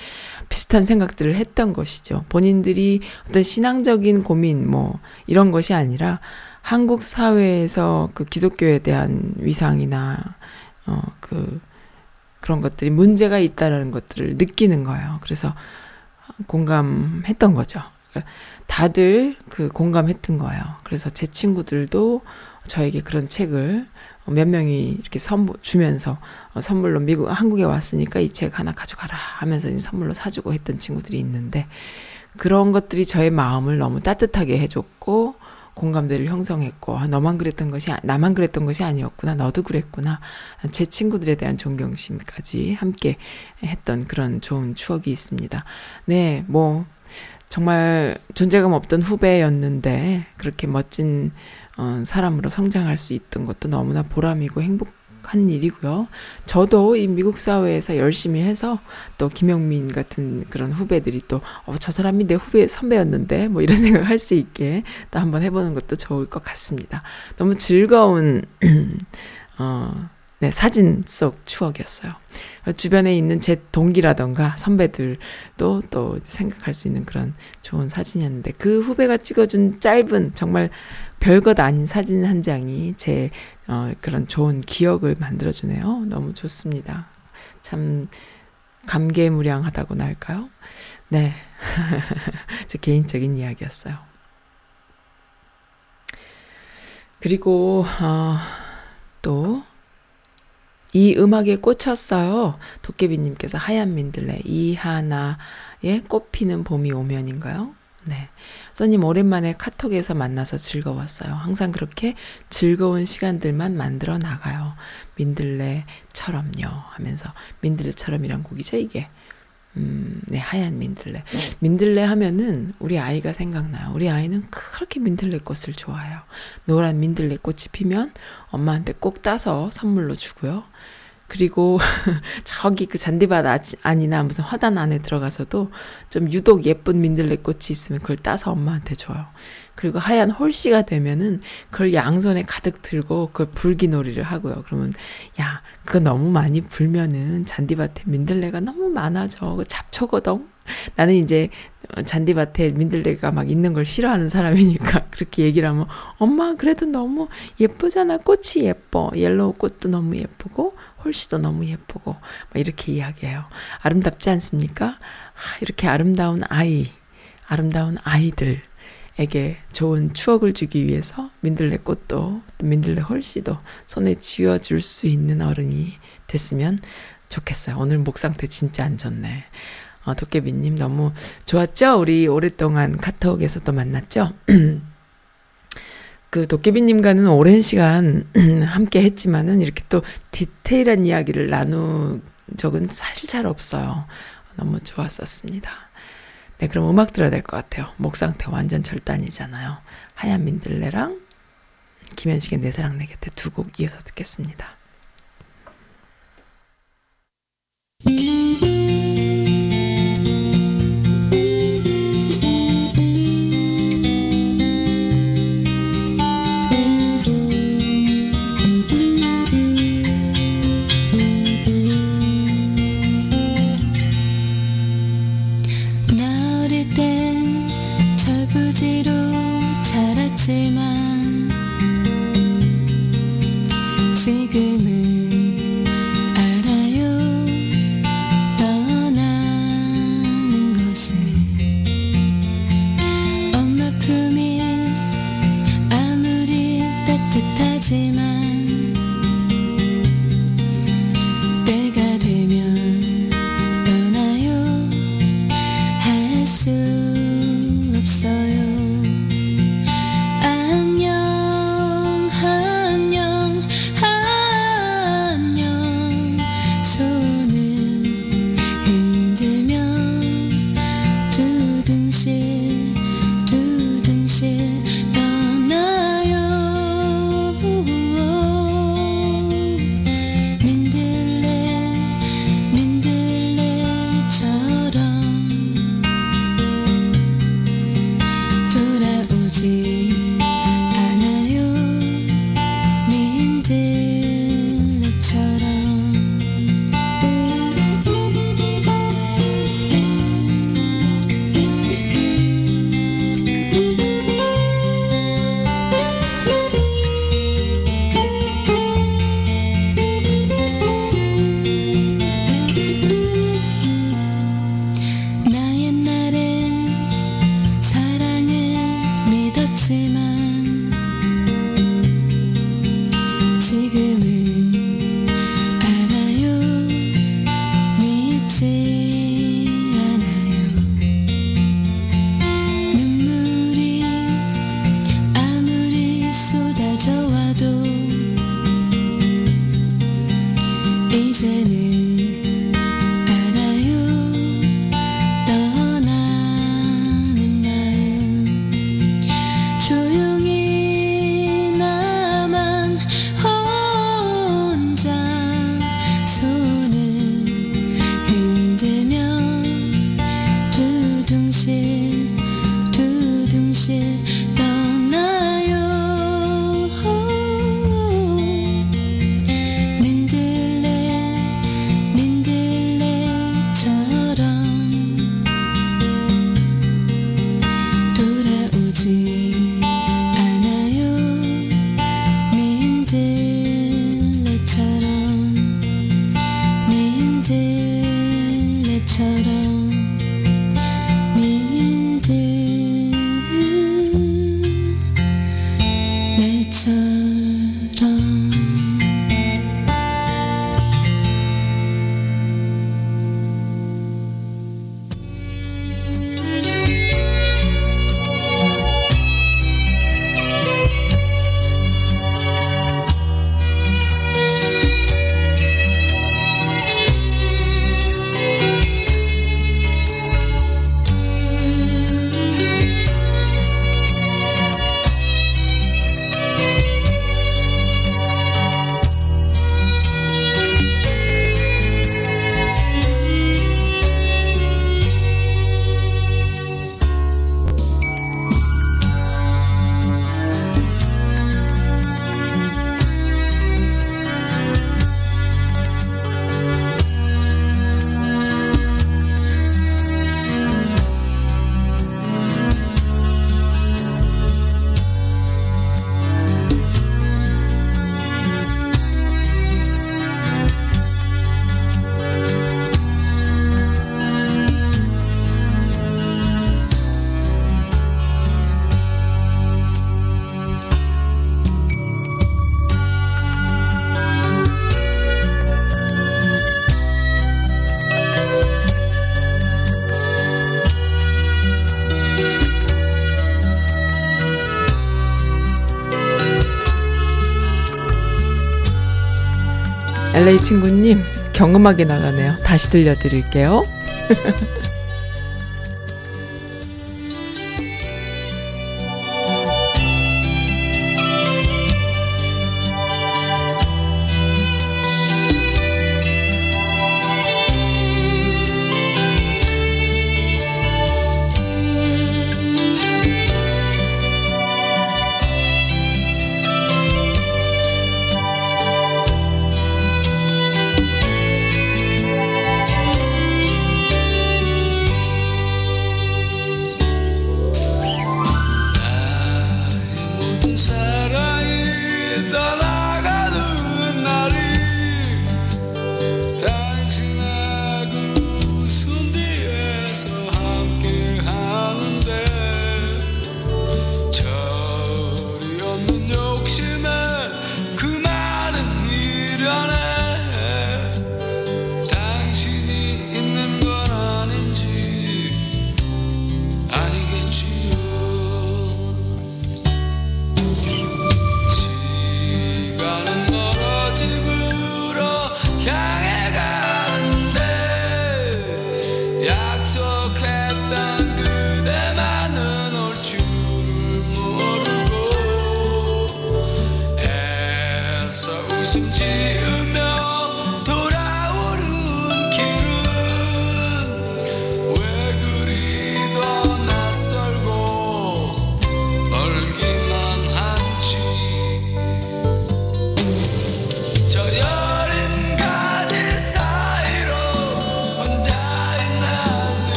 B: 비슷한 생각들을 했던 것이죠. 본인들이 어떤 신앙적인 고민, 뭐, 이런 것이 아니라 한국 사회에서 그 기독교에 대한 위상이나, 어, 그, 그런 것들이 문제가 있다라는 것들을 느끼는 거예요. 그래서 공감했던 거죠. 그러니까 다들 그 공감했던 거예요. 그래서 제 친구들도 저에게 그런 책을 몇 명이 이렇게 선물 주면서 어, 선물로 미국 한국에 왔으니까 이 책 하나 가져가라 하면서 선물로 사주고 했던 친구들이 있는데 그런 것들이 저의 마음을 너무 따뜻하게 해줬고 공감대를 형성했고 아, 너만 그랬던 것이 나만 그랬던 것이 아니었구나 너도 그랬구나 제 친구들에 대한 존경심까지 함께 했던 그런 좋은 추억이 있습니다. 네, 뭐 정말 존재감 없던 후배였는데 그렇게 멋진 어, 사람으로 성장할 수 있던 것도 너무나 보람이고 행복 한 일이고요. 저도 이 미국 사회에서 열심히 해서 또 김영민 같은 그런 후배들이 또, 어, 저 사람이 내 후배, 선배였는데, 뭐 이런 생각 할수 있게 또 한번 해보는 것도 좋을 것 같습니다. 너무 즐거운, 어, 네, 사진 속 추억이었어요. 주변에 있는 제 동기라던가 선배들도 또 생각할 수 있는 그런 좋은 사진이었는데 그 후배가 찍어준 짧은 정말 별것 아닌 사진 한 장이 제 어, 그런 좋은 기억을 만들어주네요. 너무 좋습니다. 참 감개무량하다고나 할까요? 네. 제 개인적인 이야기였어요. 그리고, 어, 또, 이 음악에 꽂혔어요. 도깨비님께서 하얀 민들레, 이하나의 꽃피는 봄이 오면인가요? 네. 써님 오랜만에 카톡에서 만나서 즐거웠어요. 항상 그렇게 즐거운 시간들만 만들어 나가요. 민들레처럼요. 하면서 민들레처럼이란 곡이죠, 이게. 음, 네, 하얀 민들레. 민들레 하면은 우리 아이가 생각나요. 우리 아이는 그렇게 민들레 꽃을 좋아해요. 노란 민들레 꽃이 피면 엄마한테 꼭 따서 선물로 주고요. 그리고 저기 그 잔디밭 안이나 무슨 화단 안에 들어가서도 좀 유독 예쁜 민들레 꽃이 있으면 그걸 따서 엄마한테 줘요. 그리고 하얀 홀씨가 되면은 그걸 양손에 가득 들고 그걸 불기놀이를 하고요. 그러면 야 그거 너무 많이 불면은 잔디밭에 민들레가 너무 많아져. 그 잡초거든. 나는 이제 잔디밭에 민들레가 막 있는 걸 싫어하는 사람이니까 그렇게 얘기를 하면 엄마 그래도 너무 예쁘잖아. 꽃이 예뻐. yellow 꽃도 너무 예쁘고 홀씨도 너무 예쁘고 막 이렇게 이야기해요. 아름답지 않습니까? 이렇게 아름다운 아이, 아름다운 아이들
D: 에게 좋은 추억을 주기 위해서 민들레 꽃도 민들레 홀씨도 손에 쥐어줄 수 있는 어른이 됐으면 좋겠어요. 오늘 목 상태 진짜 안 좋네. 어, 도깨비님 너무 좋았죠? 우리 오랫동안 카톡에서 또 만났죠? 그 도깨비님과는 오랜 시간 함께 했지만은 이렇게 또 디테일한 이야기를 나눈 적은 사실 잘 없어요. 너무 좋았었습니다. 네, 그럼 음악 들어야 될 것 같아요. 목 상태 완전 절단이잖아요. 하얀 민들레랑 김현식의 내 사랑 내 곁에 두 곡 이어서 듣겠습니다.
E: sí 친구님, 경음하게 나가네요. 다시 들려드릴게요.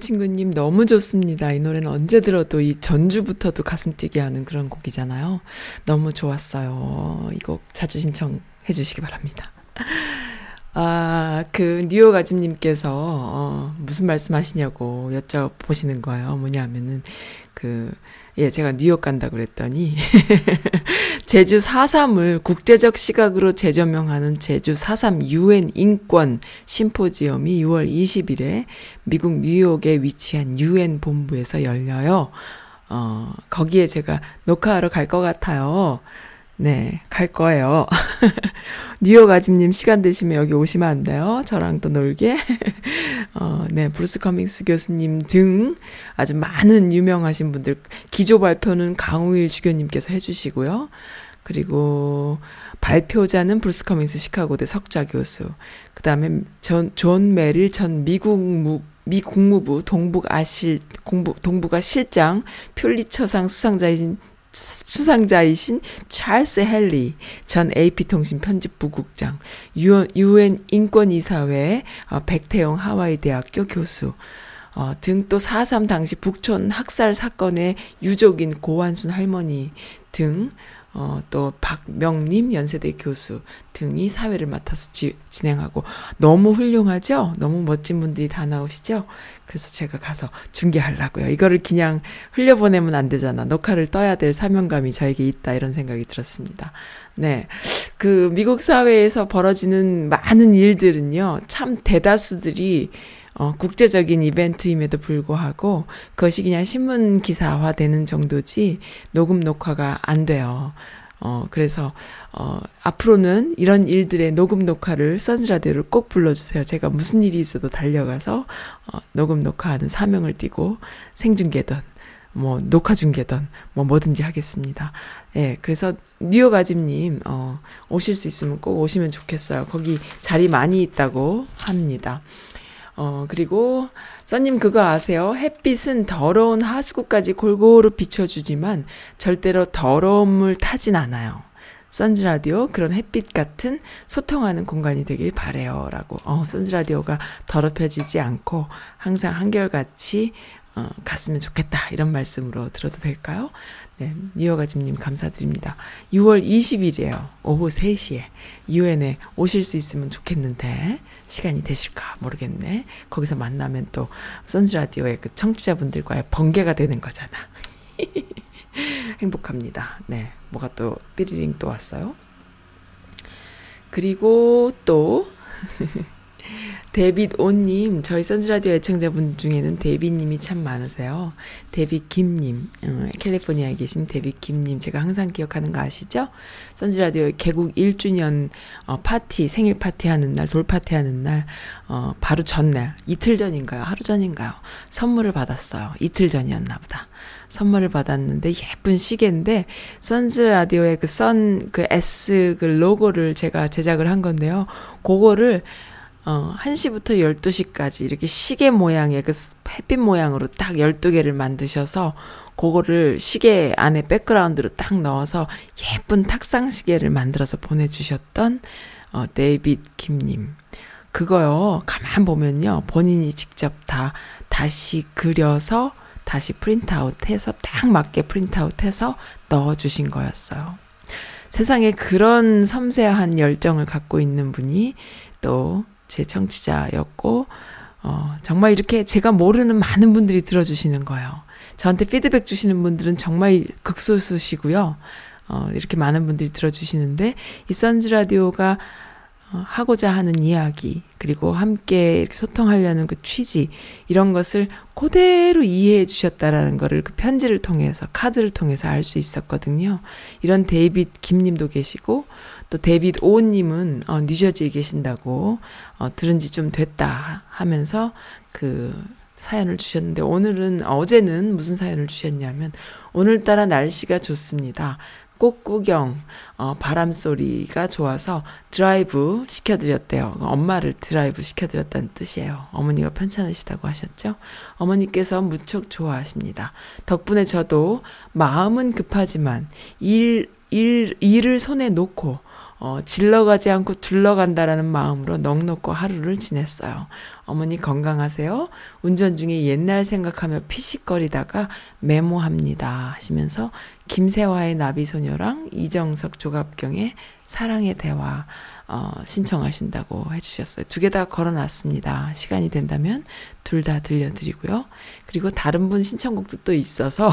E: 친구님 너무 좋습니다. 이 노래는 언제 들어도 이 전주부터도 가슴 뛰게 하는 그런 곡이잖아요. 너무 좋았어요. 이 곡 자주 신청해 주시기 바랍니다. 아, 그, 뉴욕 아짐님께서, 어, 무슨 말씀 하시냐고 여쭤보시는 거예요. 뭐냐면은, 그,
B: 예, 제가 뉴욕 간다 그랬더니 제주 4.3을 국제적 시각으로 재조명하는 제주 4.3 유엔 인권 심포지엄이 6월 20일에 미국 뉴욕에 위치한 유엔 본부에서 열려요. 어, 거기에 제가 녹화하러 갈 것 같아요. 네, 갈 거예요. 뉴욕 아집님 시간 되시면 여기 오시면 안 돼요. 저랑 또 놀게. 어, 네, 브루스 커밍스 교수님 등 아주 많은 유명하신 분들, 기조 발표는 강우일 주교님께서 해주시고요. 그리고 발표자는 브루스 커밍스 시카고대 석좌 교수. 그 다음에 전, 존 메릴 전 미국 무, 미 국무부 동북 아실, 공부, 동북아 실장, 퓰리처상 수상자이신 수상자이신 찰스 핸리 전 AP통신 편집부국장, 유엔 인권이사회 어, 백태영 하와이 대학교 교수, 어, 등 또 4.3 당시 북촌 학살 사건의 유족인 고환순 할머니 등 어, 또 박명림 연세대 교수 등이 사회를 맡아서 지, 진행하고 너무 훌륭하죠? 너무 멋진 분들이 다 나오시죠? 그래서 제가 가서 중계하려고요. 이거를 그냥 흘려보내면 안 되잖아. 녹화를 떠야 될 사명감이 저에게 있다. 이런 생각이 들었습니다. 네. 그 미국 사회에서 벌어지는 많은 일들은요, 참 대다수들이 어, 국제적인 이벤트임에도 불구하고 그것이 그냥 신문 기사화 되는 정도지 녹음 녹화가 안 돼요. 어, 그래서, 어, 앞으로는 이런 일들의 녹음 녹화를, 선즈라디오를 꼭 불러주세요. 제가 무슨 일이 있어도 달려가서, 어, 녹음 녹화하는 사명을 띠고 생중계든, 뭐, 녹화 중계든, 뭐, 뭐든지 하겠습니다. 예, 그래서 뉴욕 아집님, 어, 오실 수 있으면 꼭 오시면 좋겠어요. 거기 자리 많이 있다고 합니다. 어, 그리고, 써님 그거 아세요? 햇빛은 더러운 하수구까지 골고루 비춰주지만 절대로 더러움을 타진 않아요. 선즈 라디오 그런 햇빛 같은 소통하는 공간이 되길 바래요. 라고. 어, 선즈 라디오가 더럽혀지지 않고 항상 한결같이 어, 갔으면 좋겠다. 이런 말씀으로 들어도 될까요? 네, 니어가짐님 감사드립니다. 6월 20일이에요. 오후 3시에 유엔에 오실 수 있으면 좋겠는데 시간이 되실까 모르겠네. 거기서 만나면 또 선즈라디오의 그 청취자분들과의 번개가 되는 거잖아. 행복합니다. 네, 뭐가 또 삐리링 또 왔어요. 그리고 또 데빗 온님, 저희 선즈라디오 애청자분 중에는 데빗님이 참 많으세요. 데빗 김님, 어, 캘리포니아에 계신 데빗 김님, 제가 항상 기억하는 거 아시죠? 선즈라디오 개국 1주년 어, 파티, 생일 파티 하는 날, 돌 파티 하는 날, 어, 바로 전날, 이틀 전인가요? 하루 전인가요? 선물을 받았어요. 이틀 전이었나 보다. 선물을 받았는데 예쁜 시계인데 선즈 라디오의 그 선 그 S 그 로고를 제가 제작을 한 건데요. 그거를 어, 1시부터 12시까지 이렇게 시계 모양의 그 햇빛 모양으로 딱 12개를 만드셔서 그거를 시계 안에 백그라운드로 딱 넣어서 예쁜 탁상 시계를 만들어서 보내주셨던 어, 데이빗 김님. 그거요, 가만 보면요, 본인이 직접 다 다시 그려서 다시 print out 해서 딱 맞게 print out 해서 넣어주신 거였어요. 세상에 그런 섬세한 열정을 갖고 있는 분이 또 제 청취자였고, 어, 정말 이렇게 제가 모르는 많은 분들이 들어주시는 거예요. 저한테 피드백 주시는 분들은 정말 극소수시고요. 어, 이렇게 많은 분들이 들어주시는데, 이 선즈 라디오가 어, 하고자 하는 이야기, 그리고 함께 소통하려는 그 취지, 이런 것을 그대로 이해해 주셨다라는 거를 그 편지를 통해서, 카드를 통해서 알 수 있었거든요. 이런 데이빗 김님도 계시고, 또 데이빗 오님은 어, 뉴저지에 계신다고 어, 들은 지 좀 됐다 하면서 그 사연을 주셨는데 오늘은 어제는 무슨 사연을 주셨냐면 오늘따라 날씨가 좋습니다. 꽃 구경, 어, 바람 소리가 좋아서 드라이브 시켜드렸대요. 엄마를 드라이브 시켜드렸다는 뜻이에요. 어머니가 편찮으시다고 하셨죠? 어머니께서 무척 좋아하십니다. 덕분에 저도 마음은 급하지만 일, 일, 일을 손에 놓고 어, 질러가지 않고 둘러간다라는 마음으로 넉넉고 하루를 지냈어요. 어머니 건강하세요. 운전 중에 옛날 생각하며 피식거리다가 메모합니다. 하시면서 김세화의 나비소녀랑 이정석 조갑경의 사랑의 대화 어, 신청하신다고 해주셨어요. 두 개 다 걸어놨습니다. 시간이 된다면 둘 다 들려드리고요. 그리고 다른 분 신청곡도 또 있어서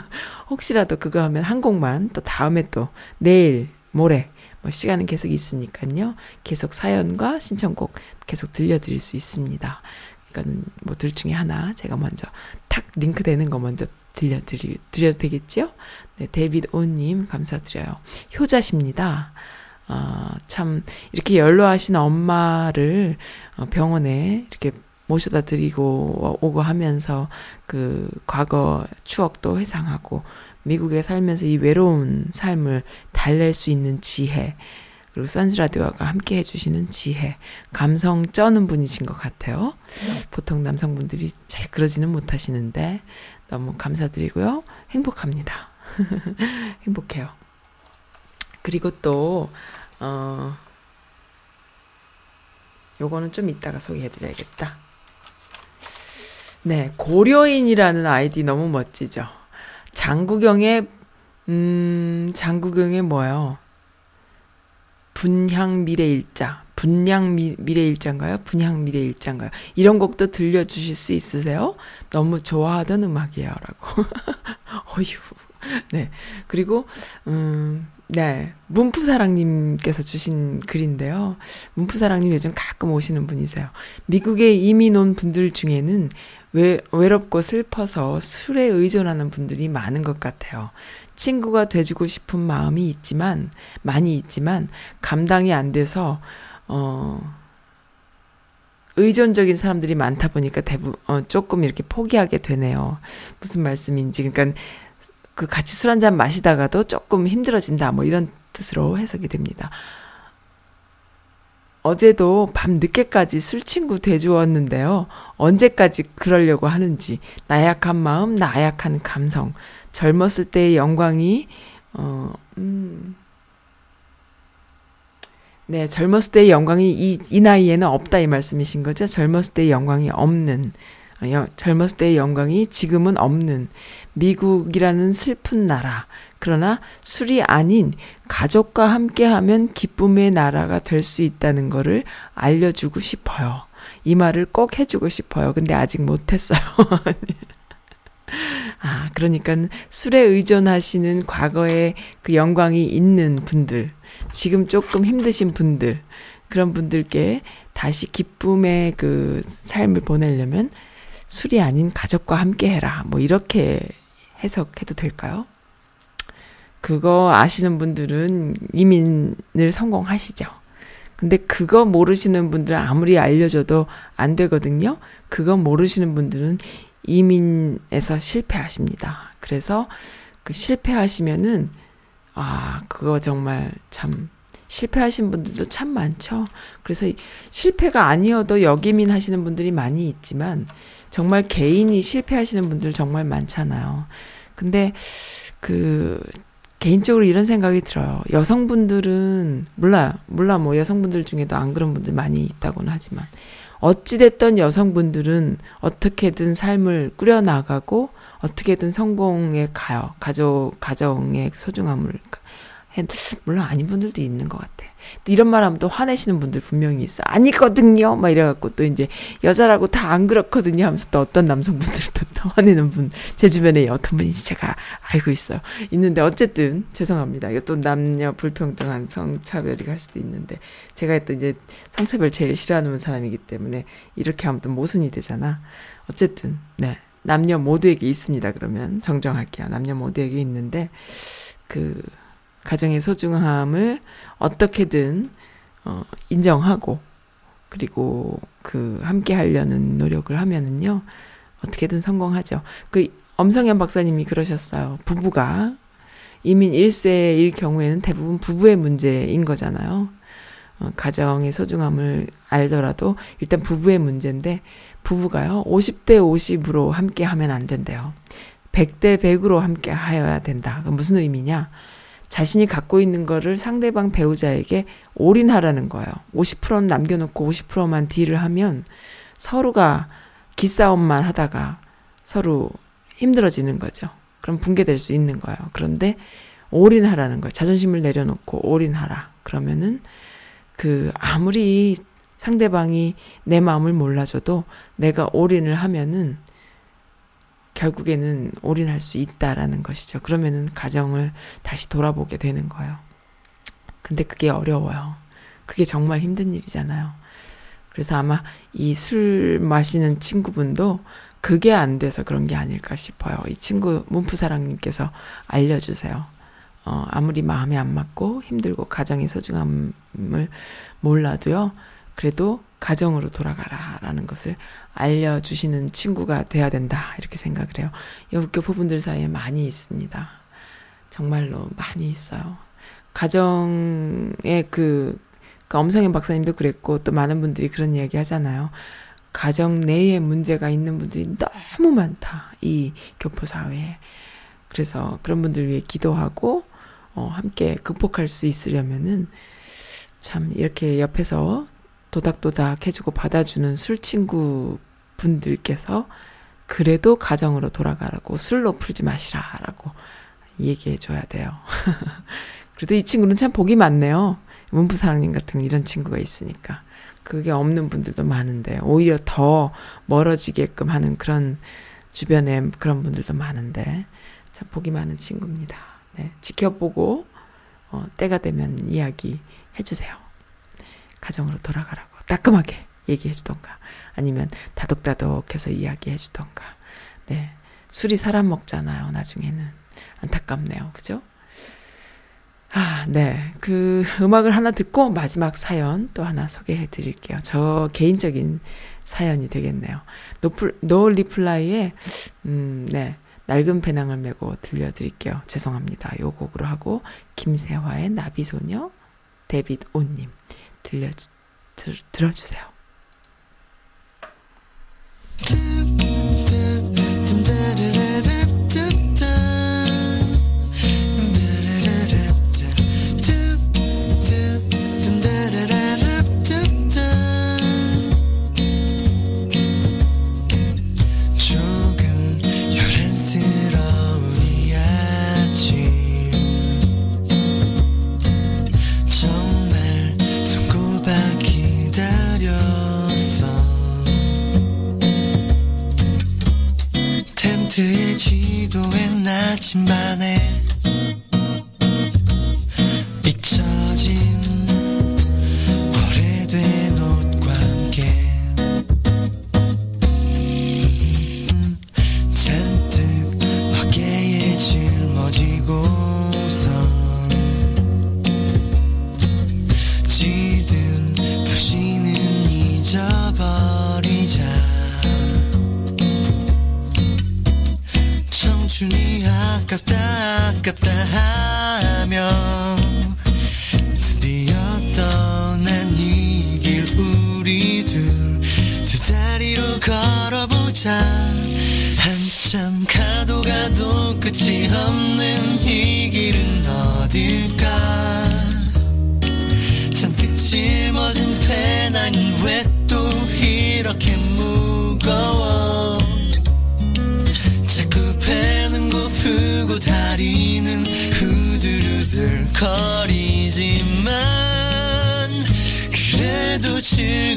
B: 혹시라도 그거 하면 한 곡만 또 다음에 또 내일, 모레 뭐 시간은 계속 있으니까요. 계속 사연과 신청곡 계속 들려드릴 수 있습니다. 그러니까는 뭐 둘 중에 하나 제가 먼저 탁 링크 되는 거 먼저 들려드리 드려도 되겠죠? 네, 데이비드 오님 감사드려요. 효자십니다. 어, 참 이렇게 연로하신 엄마를 어, 병원에 이렇게 모셔다 드리고 오고 하면서 그 과거 추억도 회상하고 미국에 살면서 이 외로운 삶을 달랠 수 있는 지혜 그리고 선즈라디오가 함께 해주시는 지혜 감성 쩌는 분이신 것 같아요. 보통 남성분들이 잘 그러지는 못하시는데 너무 감사드리고요. 행복합니다. 행복해요. 그리고 또 어, 요거는 좀 이따가 소개해드려야겠다. 네, 고려인이라는 아이디 너무 멋지죠. 장구경의, 음, 장구경의 뭐요? 분향 미래 일자. 분향 미, 미래 일자인가요? 분향 미래 일자인가요? 이런 곡도 들려주실 수 있으세요? 너무 좋아하던 음악이에요. 라고. 어휴. 네. 그리고, 음, 네. 문푸사랑님께서 주신 글인데요. 문푸사랑님 요즘 가끔 오시는 분이세요. 미국에 이민 온 분들 중에는 외, 외롭고 슬퍼서 술에 의존하는 분들이 많은 것 같아요. 친구가 돼주고 싶은 마음이 있지만, 많이 있지만, 감당이 안 돼서, 어, 의존적인 사람들이 많다 보니까 대부, 어, 조금 이렇게 포기하게 되네요. 무슨 말씀인지. 그러니까, 그 같이 술 한잔 마시다가도 조금 힘들어진다. 뭐 이런 뜻으로 해석이 됩니다. 어제도 밤 늦게까지 술 친구 돼주었는데요. 언제까지 그러려고 하는지. 나약한 마음, 나약한 감성. 젊었을 때의 영광이, 어, 음. 네, 젊었을 때의 영광이 이, 이 나이에는 없다 이 말씀이신 거죠? 젊었을 때의 영광이 없는. 젊었을 때의 영광이 지금은 없는 미국이라는 슬픈 나라. 그러나 술이 아닌 가족과 함께 하면 기쁨의 나라가 될 수 있다는 거를 알려주고 싶어요. 이 말을 꼭 해주고 싶어요. 근데 아직 못했어요. 아, 그러니까 술에 의존하시는 과거에 그 영광이 있는 분들, 지금 조금 힘드신 분들, 그런 분들께 다시 기쁨의 그 삶을 보내려면 술이 아닌 가족과 함께 해라. 뭐 이렇게 해석해도 될까요? 그거 아시는 분들은 이민을 성공하시죠. 근데 그거 모르시는 분들은 아무리 알려줘도 안 되거든요. 그거 모르시는 분들은 이민에서 실패하십니다. 그래서 그 실패하시면은 아, 그거 정말 참 실패하신 분들도 참 많죠. 그래서 실패가 아니어도 역이민 하시는 분들이 많이 있지만 정말 개인이 실패하시는 분들 정말 많잖아요. 근데 그 개인적으로 이런 생각이 들어요. 여성분들은 몰라 몰라 뭐 여성분들 중에도 안 그런 분들 많이 있다고는 하지만 어찌됐던 여성분들은 어떻게든 삶을 꾸려나가고 어떻게든 성공에 가요. 가족, 가정의 소중함을 물론 아닌 분들도 있는 것 같아. 또 이런 말 하면 또 화내시는 분들 분명히 있어. 아니거든요. 막 이래갖고 또 이제 여자라고 다 안 그렇거든요 하면서 또 어떤 남성분들도 또 화내는 분, 제 주변에 어떤 분인지 제가 알고 있어요. 있는데 어쨌든 죄송합니다. 또 남녀 불평등한 성차별이 갈 수도 있는데 제가 또 이제 성차별 제일 싫어하는 사람이기 때문에 이렇게 하면 또 모순이 되잖아. 어쨌든, 네. 남녀 모두에게 있습니다. 그러면 정정할게요. 남녀 모두에게 있는데 그 가정의 소중함을 어떻게든 어, 인정하고 그리고 그 함께 하려는 노력을 하면은요 어떻게든 성공하죠. 그 엄성현 박사님이 그러셨어요. 부부가 이민 1세일 경우에는 대부분 부부의 문제인 거잖아요. 어, 가정의 소중함을 알더라도 일단 부부의 문제인데 부부가요 50대 50으로 함께 하면 안 된대요. 100대 100으로 함께 하여야 된다. 무슨 의미냐? 자신이 갖고 있는 거를 상대방 배우자에게 올인하라는 거예요. 50%는 남겨놓고 50%만 딜을 하면 서로가 기싸움만 하다가 서로 힘들어지는 거죠. 그럼 붕괴될 수 있는 거예요. 그런데 올인하라는 거예요. 자존심을 내려놓고 올인하라. 그러면은 그 아무리 상대방이 내 마음을 몰라줘도 내가 올인을 하면은 결국에는 올인할 수 있다라는 것이죠. 그러면은 가정을 다시 돌아보게 되는 거예요. 근데 그게 어려워요. 그게 정말 힘든 일이잖아요. 그래서 아마 이 술 마시는 친구분도 그게 안 돼서 그런 게 아닐까 싶어요. 이 친구 문프사랑님께서 알려주세요. 어, 아무리 마음에 안 맞고 힘들고 가정의 소중함을 몰라도요. 그래도 가정으로 돌아가라라는 것을 알려주시는 친구가 돼야 된다. 이렇게 생각을 해요. 여교포분들 사이에 많이 있습니다. 정말로 많이 있어요. 가정의 그, 그 엄성현 박사님도 그랬고 또 많은 분들이 그런 이야기 하잖아요. 가정 내에 문제가 있는 분들이 너무 많다. 이 교포 사회에. 그래서 그런 분들 위해 기도하고 어, 함께 극복할 수 있으려면은 참 이렇게 옆에서 도닥도닥 해주고 받아주는 술 친구 분들께서 그래도 가정으로 돌아가라고 술로 풀지 마시라라고 얘기해 줘야 돼요. 그래도 이 친구는 참 복이 많네요. 문부사랑님 같은 이런 친구가 있으니까. 그게 없는 분들도 많은데, 오히려 더 멀어지게끔 하는 그런 주변에 그런 분들도 많은데, 참 복이 많은 친구입니다. 네, 지켜보고, 어, 때가 되면 이야기 해주세요. 가정으로 돌아가라고. 따끔하게 얘기해 주던가. 아니면 다독다독해서 이야기해 주던가. 네. 술이 사람 먹잖아요, 나중에는. 안타깝네요. 그죠? 아, 네. 그 음악을 하나 듣고 마지막 사연 또 하나 소개해 드릴게요. 저 개인적인 사연이 되겠네요. 노플, No Reply의, 음, 네. 낡은 배낭을 메고 들려드릴게요. 죄송합니다. 요 곡으로 하고, 김세화의 나비소녀, 데빗 오님 들려, 들, 들어주세요.
A: 나침반에 그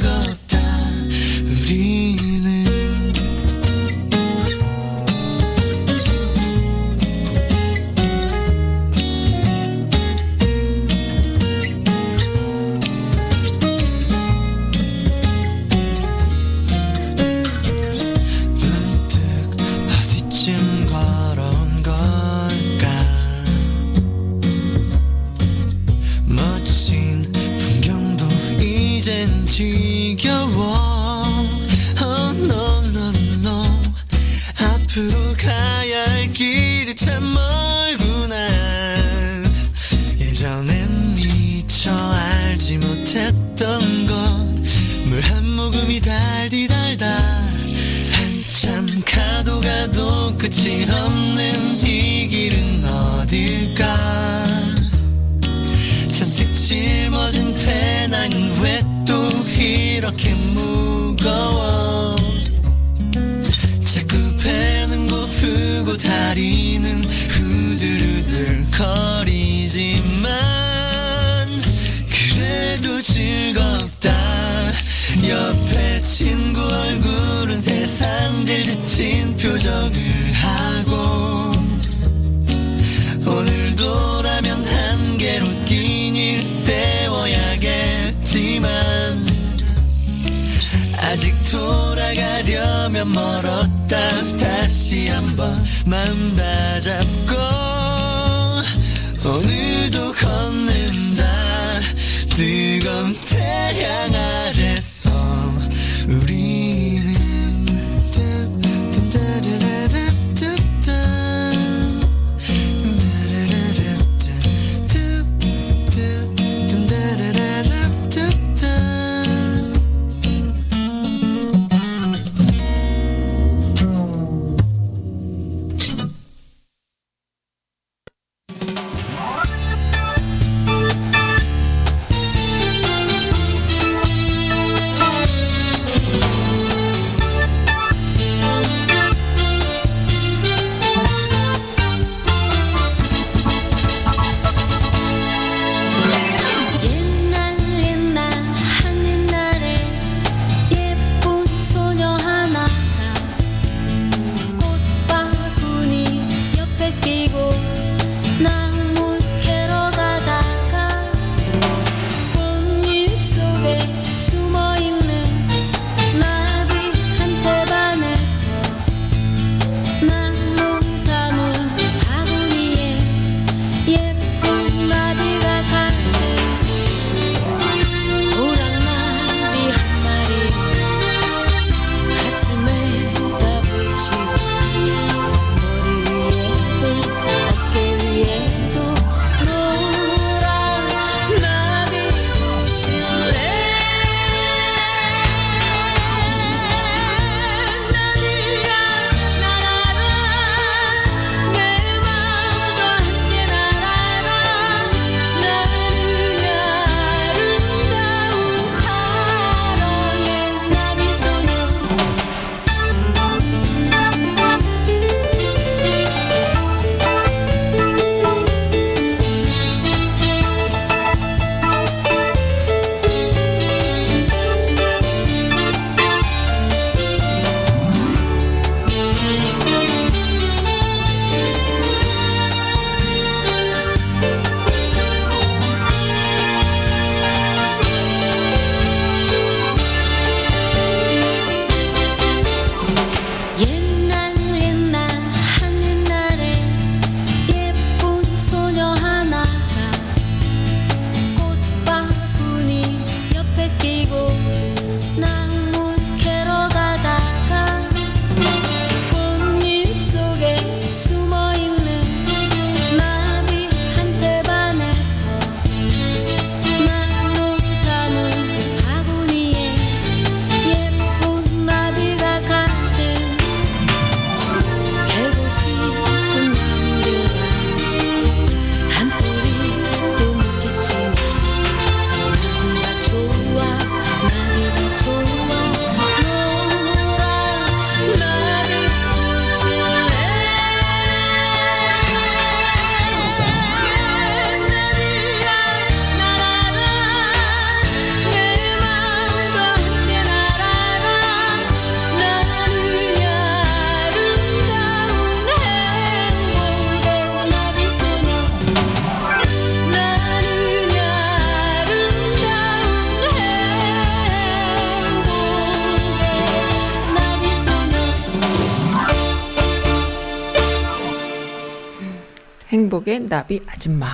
F: 나비
B: 아줌마.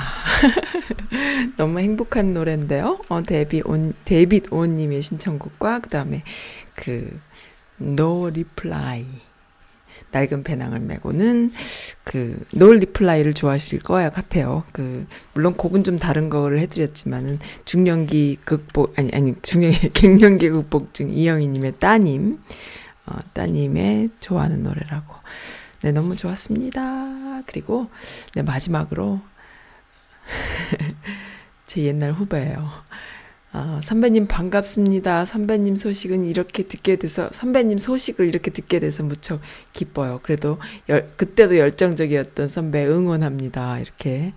B: 너무 행복한 노래인데요. 어, 데비 온, 데빗 오님의 신청곡과 그 다음에 그, No Reply. 낡은 배낭을 메고는 그, No Reply를 좋아하실 거야 같아요. 그, 물론 곡은 좀 다른 거를 해드렸지만은 중년기 극복, 아니, 아니, 중년기, 갱년기 극복증 이영희님의 따님, 어, 따님의 좋아하는 노래라고. 네, 너무 좋았습니다. 그리고, 네, 마지막으로, 제 옛날 후배예요. 아, 선배님 반갑습니다. 선배님 소식은 이렇게 듣게 돼서 선배님 소식을 이렇게 듣게 돼서 무척 기뻐요. 그래도 열, 그때도 열정적이었던 선배 응원합니다. 이렇게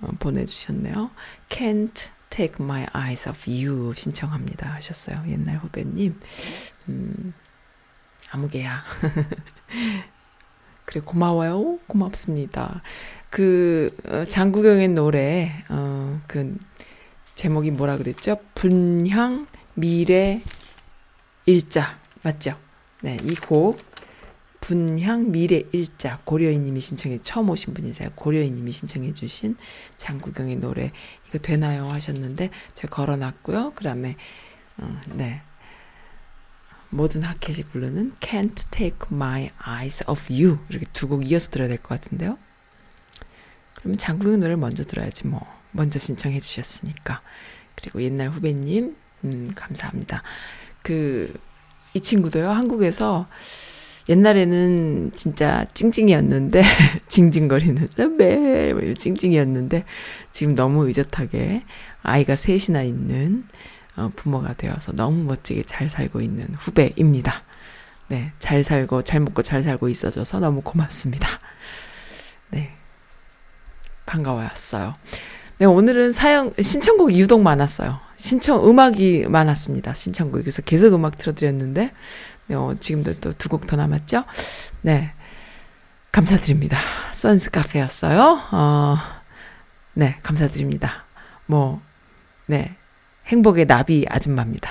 B: 어, 보내주셨네요. Can't Take My Eyes Off You 신청합니다 하셨어요. 옛날 후배님. 음, 아무개야. 그래 고마워요. 고맙습니다. 그 어, 장구경의 노래 어, 그 제목이 뭐라 그랬죠? 분향 미래 일자 맞죠? 네, 이 곡 분향 미래 일자 고려인님이 신청해 처음 오신 분이세요. 고려인님이 신청해 주신 장구경의 노래 이거 되나요 하셨는데 제가 걸어놨고요. 그 다음에 어, 네 모든 하켓이 부르는 Can't Take My Eyes Off You 이렇게 두 곡 이어서 들어야 될 것 같은데요. 그러면 장국의 노래를 먼저 들어야지 뭐 먼저 신청해 주셨으니까 그리고 옛날 후배님 음, 감사합니다. 그 이 친구도요 한국에서 옛날에는 진짜 찡찡이었는데 징징거리는 선배 뭐 찡찡이었는데 지금 너무 의젓하게 아이가 셋이나 있는 어, 부모가 되어서 너무 멋지게 잘 살고 있는 후배입니다. 네, 잘 살고 잘 먹고 잘 살고 있어줘서 너무 고맙습니다. 네, 반가웠어요. 네, 오늘은 사연 신청곡이 유독 많았어요. 신청 음악이 많았습니다. 신청곡 그래서 계속 음악 틀어드렸는데 네, 어, 지금도 또 두 곡 더 남았죠. 네, 감사드립니다. 선스 카페였어요. 어, 네, 감사드립니다. 뭐, 네. 행복의 나비 아줌마입니다.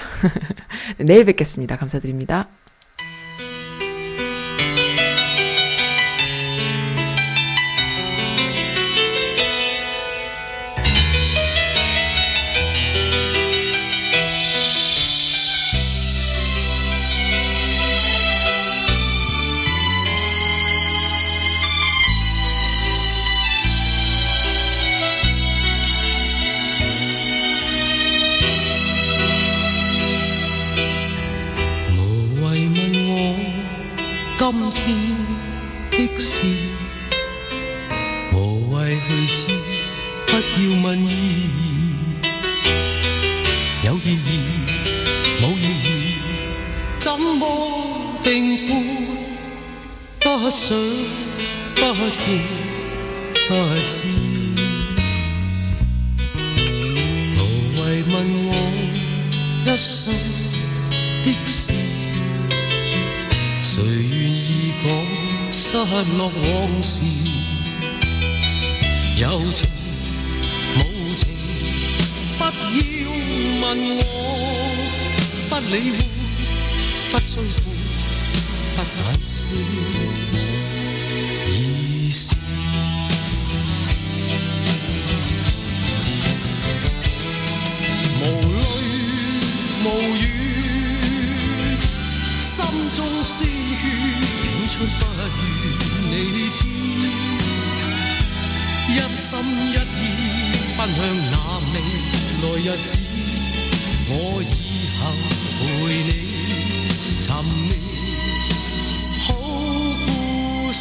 B: 내일 뵙겠습니다. 감사드립니다.
C: 有情无情，不要问我，不理会，不追悔，不解釋，意思。無淚無語。心中鮮血竟出心一意奔向那未来日子，我以后陪你寻觅好故事。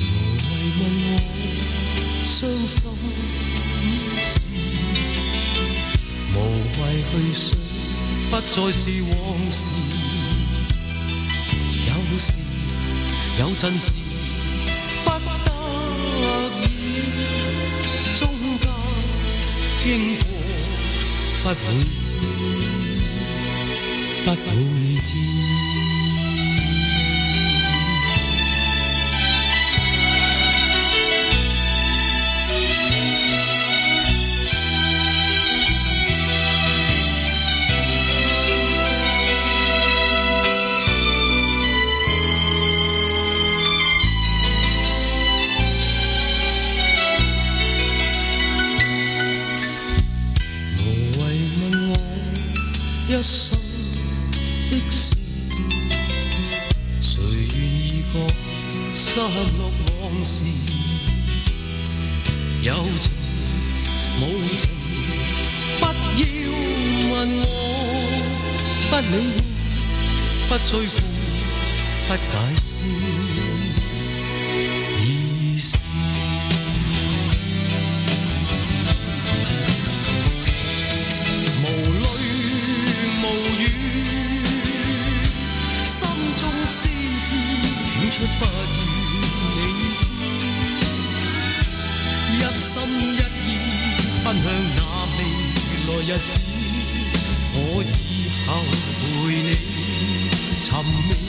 C: 无谓问我伤心事，无谓去想。不再是往事，有时有阵时日子我
A: 以后陪你
E: 寻觅